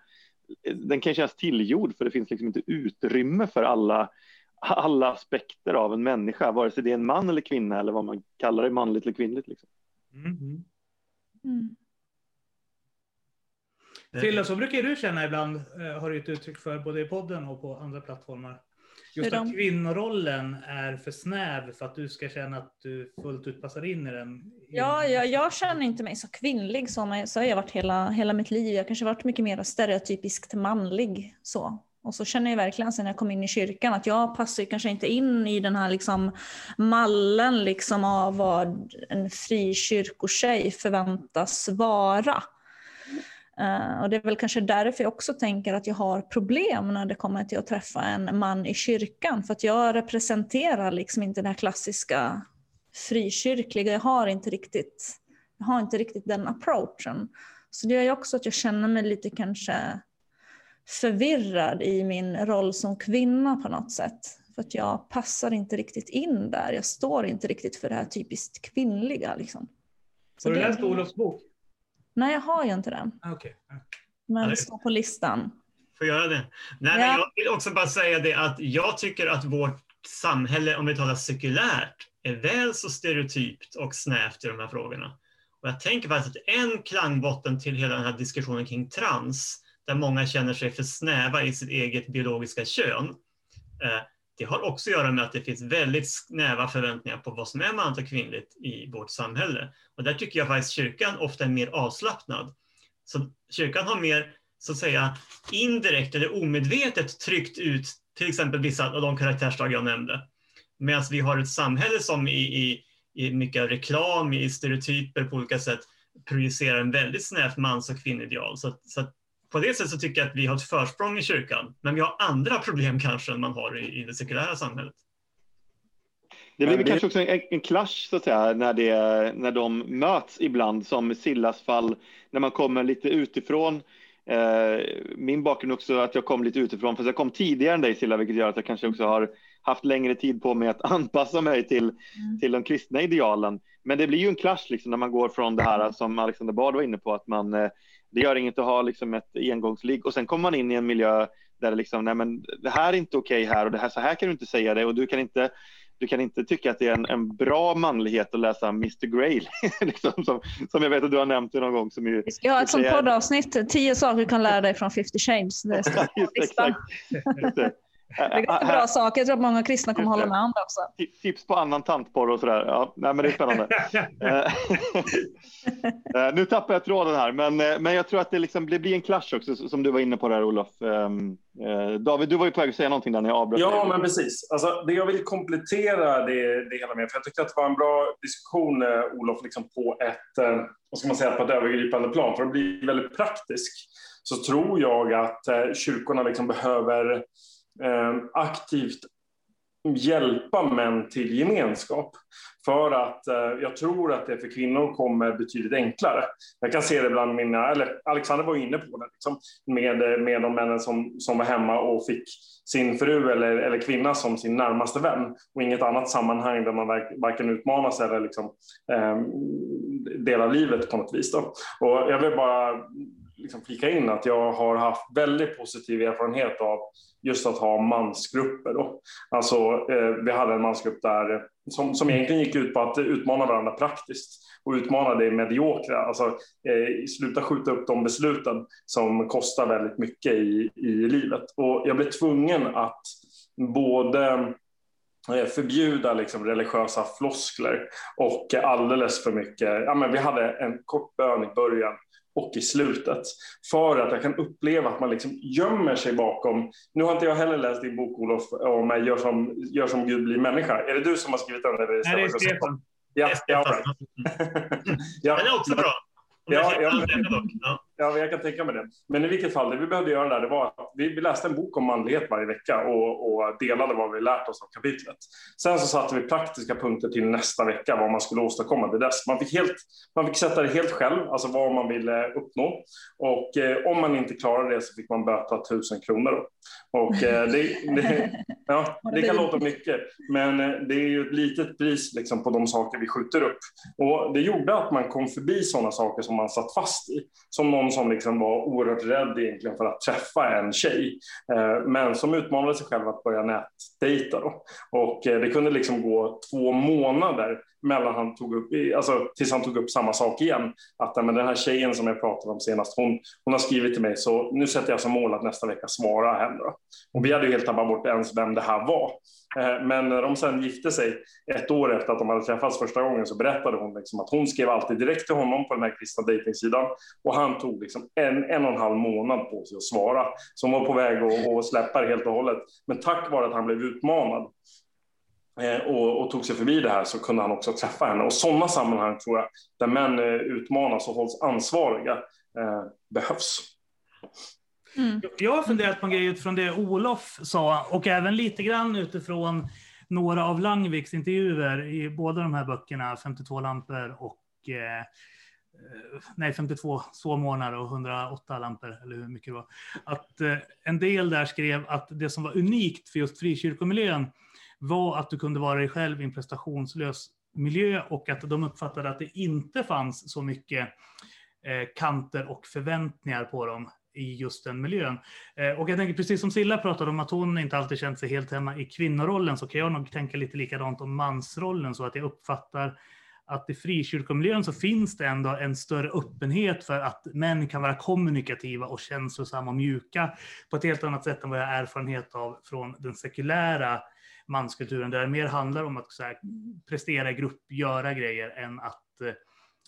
den kan kännas tillgjord för det finns liksom inte utrymme för alla, alla aspekter av en människa, vare sig det är en man eller kvinna eller vad man kallar det, manligt eller kvinnligt. Liksom. Mm. Mm. Frilla, så brukar du känna ibland, eh, har du ett uttryck för både i podden och på andra plattformar. Just att kvinnorollen är för snäv för att du ska känna att du fullt ut passar in i den. Ja, jag, jag känner inte mig så kvinnlig som så har jag varit hela, hela mitt liv. Jag kanske varit mycket mer stereotypiskt manlig. Så. Och så känner jag verkligen sen jag kom in i kyrkan att jag passar kanske inte in i den här liksom mallen liksom av vad en frikyrkotjej förväntas vara. Uh, och det är väl kanske därför jag också tänker att jag har problem när det kommer till att träffa en man i kyrkan. För att jag representerar liksom inte den här klassiska frikyrkliga. Jag har inte riktigt, jag har inte riktigt den approachen. Så det gör ju också att jag känner mig lite kanske förvirrad i min roll som kvinna på något sätt. För att jag passar inte riktigt in där. Jag står inte riktigt för det här typiskt kvinnliga. Liksom. Har du läst Olofs bok? Nej, jag har ju inte den. Ah, okay. Men det står på listan. Får göra det. Nej, ja. jag vill också bara säga det att jag tycker att vårt samhälle, om vi talar sekulärt, är väl så stereotypt och snävt i de här frågorna. Och jag tänker faktiskt att en klangbotten till hela den här diskussionen kring trans, där många känner sig för snäva i sitt eget biologiska kön, eh, det har också att göra med att det finns väldigt snäva förväntningar på vad som är manligt och kvinnligt i vårt samhälle. Och där tycker jag faktiskt kyrkan ofta är mer avslappnad. Så kyrkan har mer, så att säga, indirekt eller omedvetet tryckt ut till exempel vissa av de karaktärsdrag jag nämnde. Medan vi har ett samhälle som i, i, i mycket reklam, i stereotyper på olika sätt projicerar en väldigt snävt mans och kvinnideal. Så, så på det sättet så tycker jag att vi har ett försprång i kyrkan. Men vi har andra problem kanske än man har i, i det sekulära samhället. Det blir det... kanske också en, en clash så att säga när, det, när de möts ibland som Sillas fall, när man kommer lite utifrån. Eh, min bakgrund också att jag kom lite utifrån, för jag kom tidigare än dig Silla, vilket gör att jag kanske också har haft längre tid på mig att anpassa mig till, mm. till de kristna idealen. Men det blir ju en clash liksom när man går från det här som Alexander Bard var inne på, att man eh, det gör inget att ha liksom ett engångsligg och sen kommer man in i en miljö där det liksom, nej men det här är inte okej okay här och det här, så här kan du inte säga det och du kan inte du kan inte tycka att det är en, en bra manlighet att läsa Mr Grey, liksom, som, som jag vet att du har nämnt någon gång. Som ju, Vi ska ha ett sånt poddavsnitt, tio saker du kan lära dig från 50 Shames. Det Just exakt. Det. Är ganska bra saker, jag tror att många kristna kommer hålla med om det också. Ti- Tips på annan tantporr och sådär. Ja, nej, men det är spännande. Eh, eh, nu tappar jag tråden här, men, eh, men jag tror att det, liksom, det blir en clash också, som du var inne på där Olof. Ehm, eh, David, du var ju på väg att säga någonting där när jag avbröt. Ja, dig. men precis. Alltså, det jag vill komplettera det, det hela med, för jag tyckte att det var en bra diskussion, Olof, liksom på ett, vad ska man säga, på ett övergripande plan. För att bli väldigt praktisk så tror jag att kyrkorna liksom behöver eh, Ehm, aktivt hjälpa män till gemenskap. För att eh, jag tror att det för kvinnor kommer betydligt enklare. Jag kan se det bland mina, eller Alexander var inne på det, liksom, med, eh, med de männen som, som var hemma och fick sin fru eller, eller kvinna som sin närmaste vän och inget annat sammanhang där man varken utmanas eller liksom, eh, delar livet på något vis. Då. Och jag vill bara liksom flika in att jag har haft väldigt positiv erfarenhet av just att ha mansgrupper. Då. Alltså, eh, vi hade en mansgrupp där eh, som, som egentligen gick ut på att utmana varandra praktiskt och utmana det mediokra. Alltså, eh, sluta skjuta upp de besluten som kostar väldigt mycket i, i livet. Och jag blev tvungen att både eh, förbjuda liksom religiösa floskler och alldeles för mycket. Ja, men vi hade en kort bön i början och i slutet. För att jag kan uppleva att man liksom gömmer sig bakom... Nu har inte jag heller läst din bok, Olof, om Gör som, gör som Gud blir människa. Är det du som har skrivit den? Eller Nej, det är Stefan. Ja, ja, all right. ja, Den är också bra. Ja, jag ser ja, jag kan tänka mig det. Men i vilket fall, det vi behövde göra där, det var att vi, vi läste en bok om manlighet varje vecka och, och delade vad vi lärt oss av kapitlet. Sen så satte vi praktiska punkter till nästa vecka, vad man skulle åstadkomma till dess. Man fick, helt, man fick sätta det helt själv, alltså vad man ville uppnå. Och eh, om man inte klarade det så fick man böta tusen kronor. Och eh, det, det, ja, det kan låta mycket, men eh, det är ju ett litet pris liksom, på de saker vi skjuter upp. Och det gjorde att man kom förbi sådana saker som man satt fast i. Som någon som liksom var oerhört rädd egentligen för att träffa en tjej, eh, men som utmanade sig själv att börja nätdejta. Då. Och eh, det kunde liksom gå två månader mellan han tog upp, alltså, tills han tog upp samma sak igen. Att men den här tjejen som jag pratade om senast, hon, hon har skrivit till mig, så nu sätter jag som mål att nästa vecka svara henne. Då. Och vi hade ju helt tappat bort ens vem det här var. Eh, men när de sen gifte sig ett år efter att de hade träffats första gången så berättade hon liksom att hon skrev alltid direkt till honom på den här kristna dejtingsidan och han tog liksom en, en och en halv månad på sig att svara. Så hon var på väg att, att släppa det helt och hållet. Men tack vare att han blev utmanad och, och tog sig förbi det här så kunde han också träffa henne. Och sådana sammanhang tror jag, där män eh, utmanas och hålls ansvariga, eh, behövs. Mm. Jag har funderat på en grej utifrån det Olof sa och även lite grann utifrån några av Langviks intervjuer i båda de här böckerna, 52 lampor och eh, nej, 52 sovmorgnar och 108 lampor, eller hur mycket det var. Att eh, en del där skrev att det som var unikt för just frikyrkomiljön var att du kunde vara dig själv i en prestationslös miljö och att de uppfattade att det inte fanns så mycket eh, kanter och förväntningar på dem i just den miljön. Eh, och jag tänker precis som Silla pratade om att hon inte alltid känt sig helt hemma i kvinnorollen så kan jag nog tänka lite likadant om mansrollen så att jag uppfattar att i frikyrkomiljön så finns det ändå en större öppenhet för att män kan vara kommunikativa och känslosamma och mjuka på ett helt annat sätt än vad jag har erfarenhet av från den sekulära manskulturen där det mer handlar om att så här, prestera i grupp, göra grejer än att eh,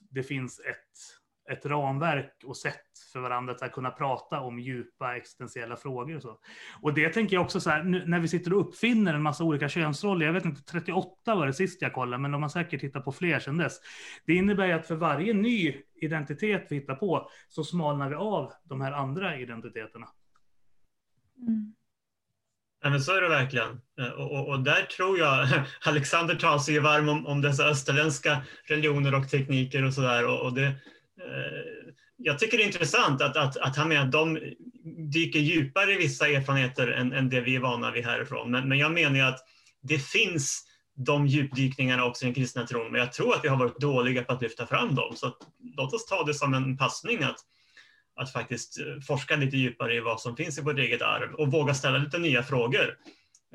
det finns ett ett ramverk och sätt för varandra att här, kunna prata om djupa existentiella frågor. Och, så. och det tänker jag också så här, nu, när vi sitter och uppfinner en massa olika könsroller, jag vet inte, 38 var det sist jag kollade, men de har säkert hittat på fler sedan dess. Det innebär ju att för varje ny identitet vi hittar på så smalnar vi av de här andra identiteterna. Mm. Ja, men så är det verkligen. Eh, och, och, och där tror jag Alexander tar sig varm om, om dessa österländska religioner och tekniker och sådär. Och, och det, eh, jag tycker det är intressant att, att, att han menar att de dyker djupare i vissa erfarenheter än, än det vi är vana vid härifrån. Men, men jag menar ju att det finns de djupdykningarna också i den kristna tron, men jag tror att vi har varit dåliga på att lyfta fram dem. Så att, låt oss ta det som en passning att, att faktiskt eh, forska lite djupare i vad som finns i vårt eget arv och våga ställa lite nya frågor.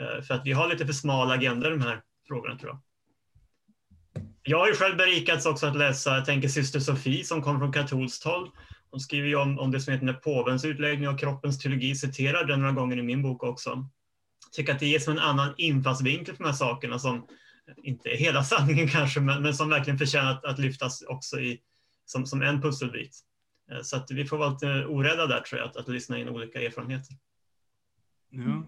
Eh, för att vi har lite för smal agenda de här frågorna tror jag. Jag har ju själv berikats också att läsa, jag tänker syster Sofie som kom från katolskt håll. Hon skriver ju om, om det som heter påvens utläggning och kroppens teologi, citerar den några gånger i min bok också. Jag tycker att det ger som en annan infallsvinkel på de här sakerna som inte är hela sanningen kanske, men, men som verkligen förtjänar att, att lyftas också i, som, som en pusselbit. Eh, så att vi får vara lite orädda där tror jag, att, att lyssna in olika erfarenheter. Ja.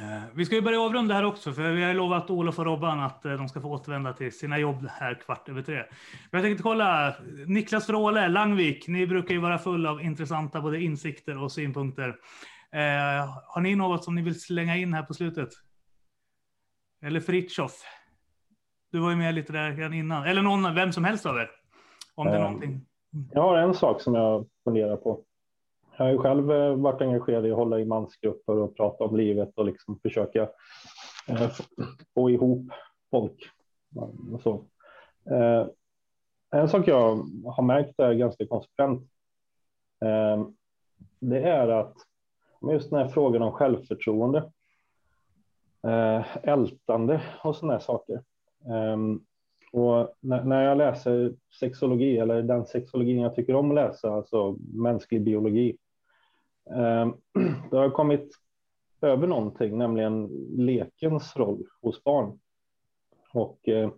Eh, vi ska ju börja avrunda här också, för vi har lovat Olof och Robban att eh, de ska få återvända till sina jobb här kvart över tre. Jag tänkte kolla, Niklas Fråle, Langvik, ni brukar ju vara full av intressanta både insikter och synpunkter. Eh, har ni något som ni vill slänga in här på slutet? Eller Fritjof? Du var ju med lite där innan. Eller någon, vem som helst av er. Om det är någonting. Jag har en sak som jag funderar på. Jag har ju själv eh, varit engagerad i att hålla i mansgrupper och prata om livet och liksom försöka eh, få ihop folk. Och så. Eh, en sak jag har märkt är ganska konsekvent. Eh, det är att just den här frågan om självförtroende, eh, ältande och sådana här saker. Och när jag läser sexologi, eller den sexologin jag tycker om att läsa, alltså mänsklig biologi, eh, då har kommit över någonting, nämligen lekens roll hos barn. Och eh,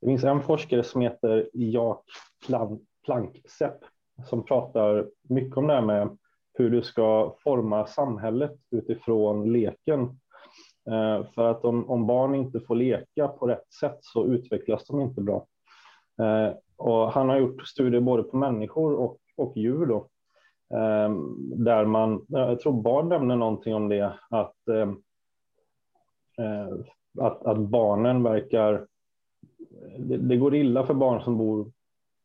det finns en forskare som heter Jak Planksepp som pratar mycket om det här med hur du ska forma samhället utifrån leken. Eh, för att om, om barn inte får leka på rätt sätt så utvecklas de inte bra. Eh, och han har gjort studier både på människor och, och djur. Då. Ehm, där man, eh, jag tror barn nämner någonting om det, att, ehm, eh, att, att barnen verkar, det, det, går illa för barn som bor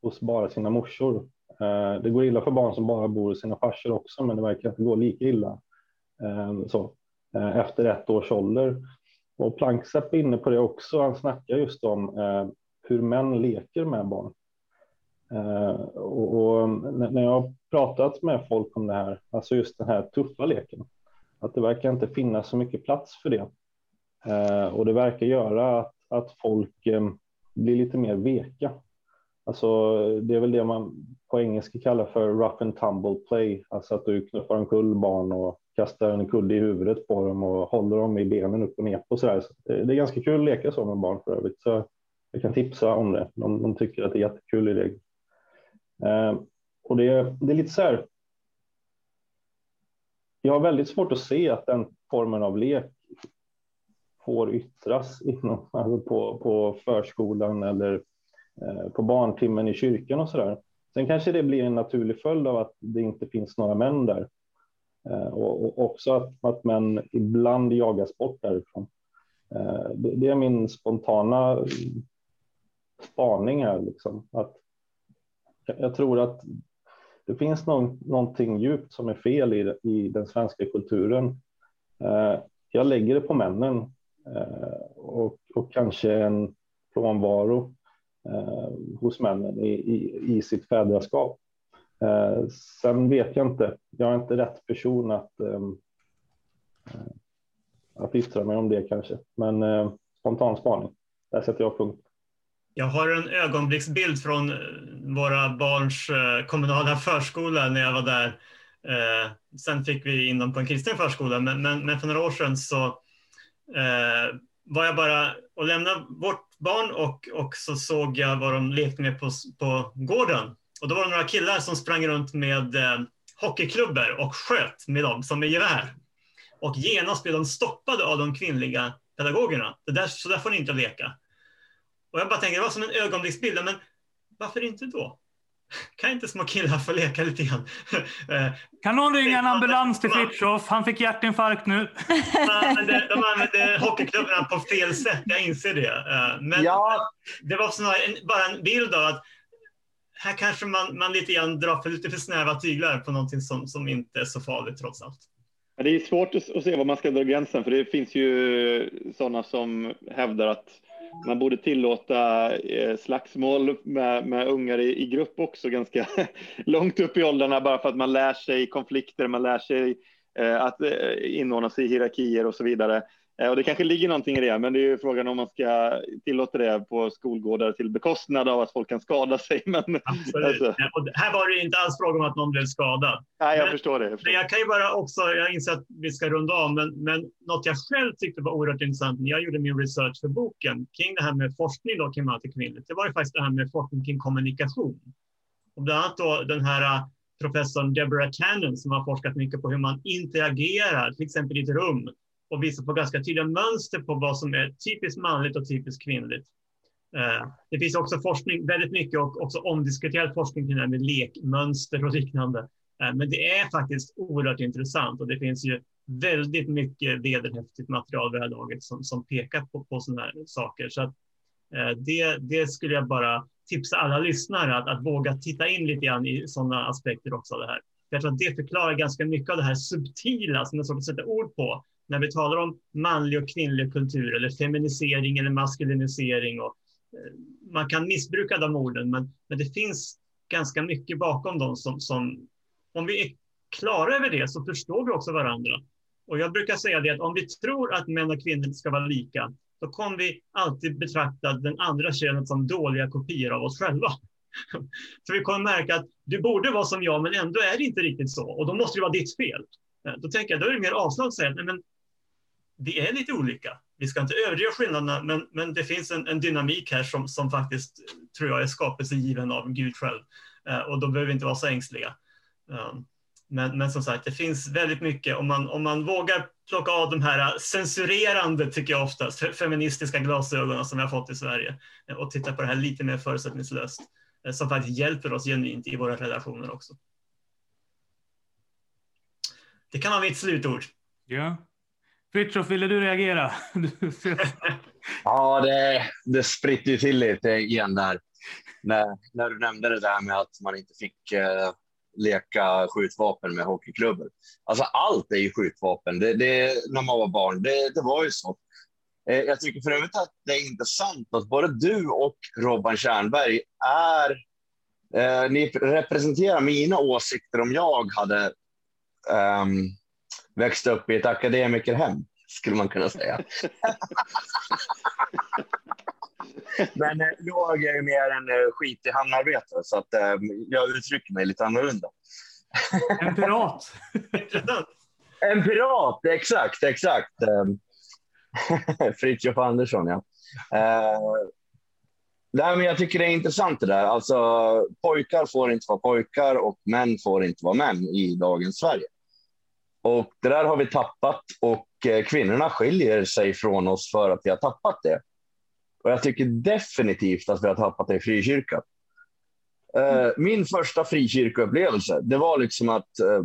hos bara sina morsor. Eh, det går illa för barn som bara bor hos sina farsor också, men det verkar inte gå lika illa ehm, så, Eh, efter ett års ålder. Och Planksepp är inne på det också, han snackar just om eh, hur män leker med barn. Eh, och, när jag har pratat med folk om det här, alltså just den här tuffa leken, att det verkar inte finnas så mycket plats för det. Och det verkar göra att, att folk blir lite mer veka. Alltså, det är väl det man på engelska kallar för rough and tumble play, alltså att du knuffar omkull barn och kastar en kudde i huvudet på dem och håller dem i benen upp och ner på sådär. så det, är ganska kul att leka så med barn för övrigt. Så jag kan tipsa om det. De, de tycker att det är jättekul idé. Eh, och det, det är lite så här. Jag har väldigt svårt att se att den formen av lek får yttras inom, alltså på, på förskolan eller Eh, på barntimmen i kyrkan och så där. Sen kanske det blir en naturlig följd av att det inte finns några män där. Eh, och, också att, att män ibland jagas bort därifrån. Eh, det, är min spontana spaning här, liksom, att jag tror att det finns någon, någonting djupt som är fel i, i den svenska kulturen. Jag lägger det på männen och, och kanske en frånvaro eh, hos männen i, i, i sitt fädraskap. Eh, sen vet jag inte, jag är inte rätt person att, ehm, eh, att yttra mig om det kanske, men eh, spontan spaning, där sätter jag punkt. Jag har en ögonblicksbild från eh, våra barns eh, kommunala förskola när jag var där. Eh, sen fick vi in dem på en kristen förskola, men, men, men för några år sedan så eh, var jag bara och lämnade vårt barn och, och så såg jag vad de lekte med på, på gården. Och då var det några killar som sprang runt med eh, hockeyklubbor och sköt med dem som med gevär. Och genast blev de stoppade av de kvinnliga pedagogerna. Det där, så där får ni inte leka. Och jag bara tänker, det var som en ögonblicksbild, men varför inte då? Kan inte små killar få leka lite grann? Kan någon ringa en ambulans till Fritiof? Han fick hjärtinfarkt nu. De använde, de använde hockeyklubbarna på fel sätt, jag inser det. Eh, men ja. det var en, bara en bild av att här kanske man, man lite grann drar för lite för snäva tyglar på någonting som, som inte är så farligt trots allt. Det är svårt att se var man ska dra gränsen, för det finns ju sådana som hävdar att man borde tillåta eh, slagsmål med, med ungar i, i, grupp också ganska långt upp i åldrarna bara för att man lär sig konflikter, man lär sig eh, att eh, inordna sig i hierarkier och så vidare. Eh, och det kanske ligger någonting i det, men det är ju frågan om man ska tillåta det på skolgårdar till bekostnad av att folk kan skada sig. Men, Absolut. Alltså. Och här var det inte alls fråga om att någon blev skadad. Nej, jag men, förstår det. Jag, förstår. Men jag kan ju bara också, jag inser att vi ska runda av, men, men något jag själv tyckte var oerhört intressant när jag gjorde min research för boken kring det här med forskning då, kring och kvinnligt, det var ju faktiskt det här med forskning kring kommunikation. Och bland annat då den här äh, professorn Deborah Cannon som har forskat mycket på hur man interagerar, till exempel i ett rum, och visar på ganska tydliga mönster på vad som är typiskt manligt och typiskt kvinnligt. Eh, det finns också forskning, väldigt mycket och också omdiskuterad forskning kring det här med lekmönster och liknande. Eh, men det är faktiskt oerhört intressant och det finns ju väldigt mycket vederhäftigt material vid det här laget som, som pekar på, på sådana här saker. Så att, eh, det, det skulle jag bara tipsa alla lyssnare att, att våga titta in lite grann i sådana aspekter också av det här. Jag tror att det förklarar ganska mycket av det här subtila som jag svårt att sätta ord på när vi talar om manlig och kvinnlig kultur eller feminisering eller maskulinisering. Och, eh, man kan missbruka de orden, men, men det finns ganska mycket bakom dem som, som, om vi är klara över det så förstår vi också varandra. Och jag brukar säga det att om vi tror att män och kvinnor ska vara lika, då kommer vi alltid betrakta den andra könet som dåliga kopior av oss själva. För vi kommer märka att du borde vara som jag, men ändå är det inte riktigt så. Och då måste det vara ditt fel. Eh, då tänker jag, då är det mer avslag att säga men, vi är lite olika. Vi ska inte överdriva skillnaderna, men, men det finns en, en, dynamik här som, som faktiskt tror jag är skapelsegiven av Gud själv. Eh, och då behöver vi inte vara så ängsliga. Um, men, men som sagt, det finns väldigt mycket om man, om man vågar plocka av de här censurerande, tycker jag oftast, feministiska glasögonen som vi har fått i Sverige eh, och titta på det här lite mer förutsättningslöst eh, som faktiskt hjälper oss genuint i våra relationer också. Det kan vara mitt slutord. Ja. Fritiof, ville du reagera? ja, det, det spritter ju till lite igen där. När, när du nämnde det där med att man inte fick eh, leka skjutvapen med hockeyklubbor. Alltså allt är ju skjutvapen. Det, det, när man var barn, det, det var ju så. Eh, jag tycker för övrigt att det är intressant att både du och Robban Tjernberg är... Eh, ni representerar mina åsikter om jag hade eh, växt upp i ett akademikerhem, skulle man kunna säga. Men eh, jag är mer en eh, skitig hamnarbetare, så att, eh, jag uttrycker mig lite annorlunda. En pirat. en pirat, exakt, exakt. Fritiof Andersson, ja. Nej, men jag tycker det är intressant det där. Alltså, pojkar får inte vara pojkar och män får inte vara män i dagens Sverige. Och det där har vi tappat och eh, kvinnorna skiljer sig från oss för att vi har tappat det. Och jag tycker definitivt att vi har tappat det i frikyrkan. Mm. Min första frikyrkoupplevelse, det var liksom att eh,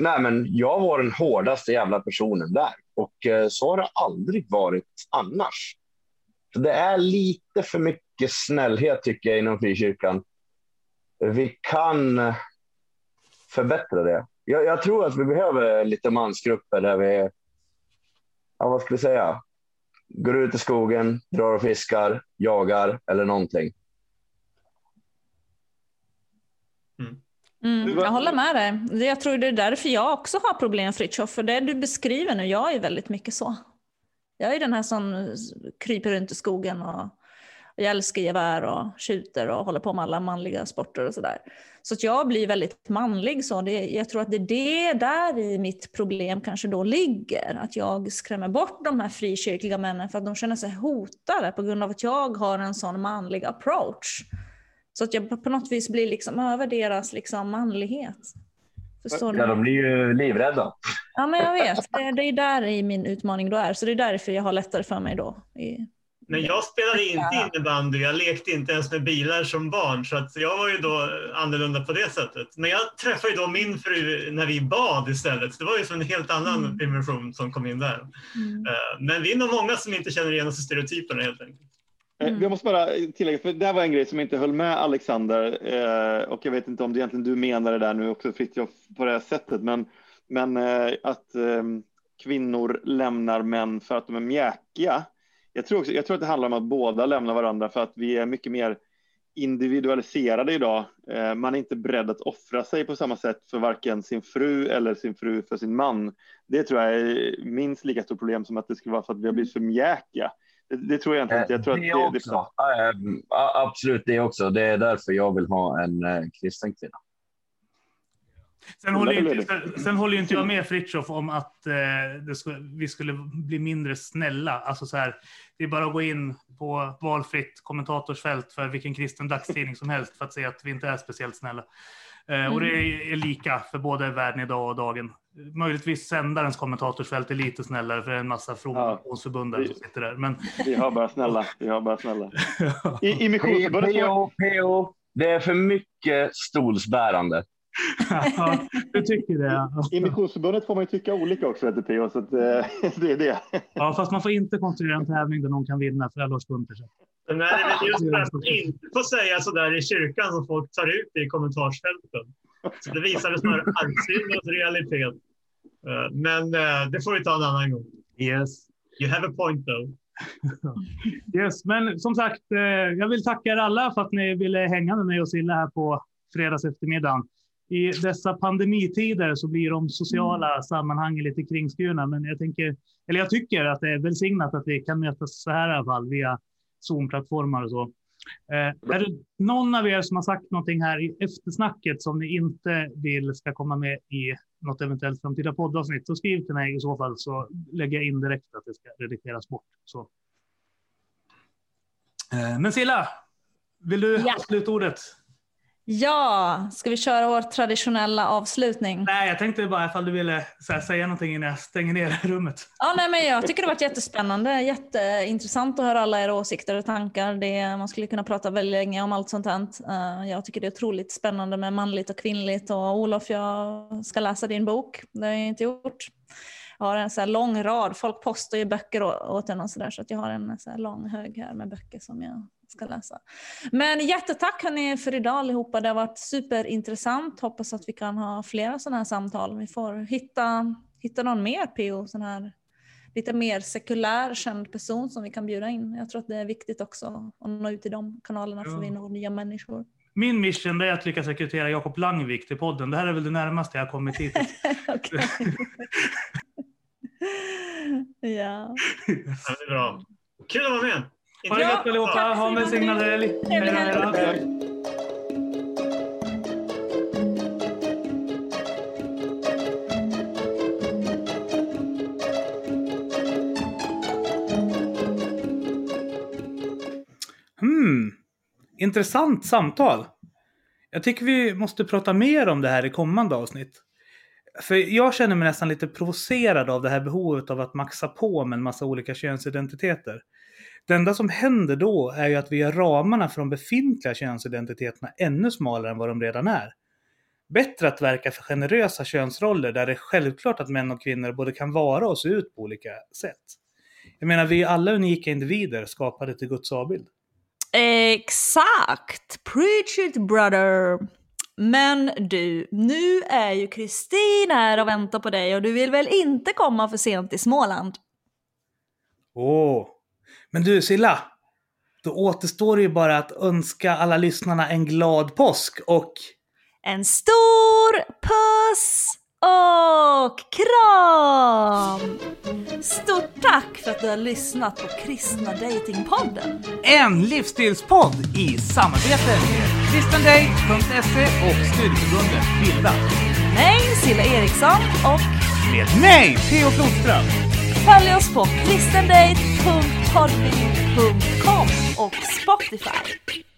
nej men jag var den hårdaste jävla personen där. Och så har det aldrig varit annars. Så det är lite för mycket snällhet tycker jag inom frikyrkan. Vi kan förbättra det. Jag, jag tror att vi behöver lite mansgrupper där vi, ja, vad ska vi säga, går ut i skogen, drar och fiskar, jagar eller någonting. Mm. Mm, jag håller med dig. Jag tror det är därför jag också har problem Fritiof. För det du beskriver nu, jag är väldigt mycket så. Jag är den här som kryper runt i skogen och jag älskar gevär och skjuter och håller på med alla manliga sporter och sådär. Så att jag blir väldigt manlig. Så det, jag tror att det är det där i mitt problem kanske då ligger. Att jag skrämmer bort de här frikyrkliga männen för att de känner sig hotade på grund av att jag har en sån manlig approach. Så att jag på något vis blir liksom över deras liksom manlighet. Förstår ja, de blir ju livrädda. Ja, men jag vet. Det, det är där i min utmaning då är. Så det är därför jag har lättare för mig då i men jag spelade inte innebandy, jag lekte inte ens med bilar som barn, så att jag var ju då annorlunda på det sättet. Men jag träffade ju då min fru när vi bad istället, så det var ju en helt annan mm. dimension som kom in där. Mm. Eh, men vi är nog många som inte känner igen oss i stereotyperna helt enkelt. Eh, mm. Jag måste bara tillägga, för det här var en grej som inte höll med Alexander eh, och jag vet inte om det egentligen du menar det där nu också Fritiof på det här sättet, men, men att kvinnor lämnar män för att de är mjäkiga jag tror, också, jag tror att det handlar om att båda lämnar varandra för att vi är mycket mer individualiserade idag. Eh, man är inte beredd att offra sig på samma sätt för varken sin fru eller sin fru för sin man. Det tror jag är minst lika stort problem som att det skulle vara för att vi har blivit för mjäkiga. Det, det tror jag inte. Jag tror det, att det, också. Det, absolut, det också. Det är därför jag vill ha en kristen kvinna. Sen håller, inte, sen håller inte jag med Fritiof om att eh, skulle, vi skulle bli mindre snälla. Alltså så här, det är bara att gå in på valfritt kommentatorsfält för vilken kristen dagstidning som helst för att se att vi inte är speciellt snälla. Eh, mm. Och det är, är, lika för både Världen idag och Dagen. Möjligtvis sändarens kommentatorsfält är lite snällare för en massa frommotionsförbundare ja, som sitter där. Men... Vi har bara snälla. Vi har bara snälla. I, i missionsförbundet... PO, PO, det är för mycket stolsbärande ja, du tycker det. I Missionsförbundet får man ju tycka olika också, heter PO, så att, eh, det är det. Ja, fast man får inte konstruera en tävling där någon kan vinna för alla årsbunter. Nej, det är just det att man inte får säga så där i kyrkan som folk tar ut i kommentarsfälten. Så det visar snarare arvsyndens realitet. Eh, men eh, det får vi ta en annan gång. Yes. You have a point though. yes, men som sagt, jag vill tacka er alla för att ni ville hänga med mig och Silla här på fredags eftermiddagen i dessa pandemitider så blir de sociala mm. sammanhangen lite kringskurna. Men jag, tänker, eller jag tycker att det är välsignat att vi kan mötas så här i alla fall via Zoom-plattformar och så. Eh, är det någon av er som har sagt någonting här i eftersnacket som ni inte vill ska komma med i något eventuellt framtida poddavsnitt så skriv till mig i så fall så lägger jag in direkt att det ska redigeras bort. Så. Eh, men Silla, vill du ja. sluta ordet? Ja, ska vi köra vår traditionella avslutning? Nej, jag tänkte bara ifall du ville här, säga någonting innan jag stänger ner rummet. Ja, nej, men jag tycker det har varit jättespännande, jätteintressant att höra alla era åsikter och tankar. Det, man skulle kunna prata väldigt länge om allt sånt här. Uh, jag tycker det är otroligt spännande med manligt och kvinnligt. Och Olof, jag ska läsa din bok. Det har jag inte gjort. Jag har en så lång rad, folk postar ju böcker åt en och så där, så att jag har en så lång hög här med böcker som jag ska läsa. Men jättetack hörni för idag allihopa. Det har varit superintressant. Hoppas att vi kan ha flera sådana här samtal. Vi får hitta, hitta någon mer PO, sån här lite mer sekulär känd person som vi kan bjuda in. Jag tror att det är viktigt också att nå ut i de kanalerna ja. för vi når nya människor. Min mission är att lyckas rekrytera Jakob Langvik till podden. Det här är väl det närmaste jag har kommit hit. ja. ja. Det är bra. Kul att vara med. Ha det gött allihopa. Ha en välsignad helg. Hmm. Intressant samtal. Jag tycker vi måste prata mer om det här i kommande avsnitt. För jag känner mig nästan lite provocerad av det här behovet av att maxa på med en massa olika könsidentiteter. Det enda som händer då är ju att vi gör ramarna för de befintliga könsidentiteterna ännu smalare än vad de redan är. Bättre att verka för generösa könsroller där det är självklart att män och kvinnor både kan vara och se ut på olika sätt. Jag menar, vi är alla unika individer skapade till Guds avbild. Exakt! Preach it brother! Men du, nu är ju Kristin här och väntar på dig och du vill väl inte komma för sent till Småland? Åh, oh, men du Silla, då återstår det ju bara att önska alla lyssnarna en glad påsk och... En stor puss och kram! Stort tack för att du har lyssnat på Kristna Datingpodden. En livsstilspodd i samarbete med kristendate.se och studieförbundet Bilda. Med mig Silla Eriksson och med mig Theo Flodström. Följ oss på kristendate.se podbean.com och Spotify.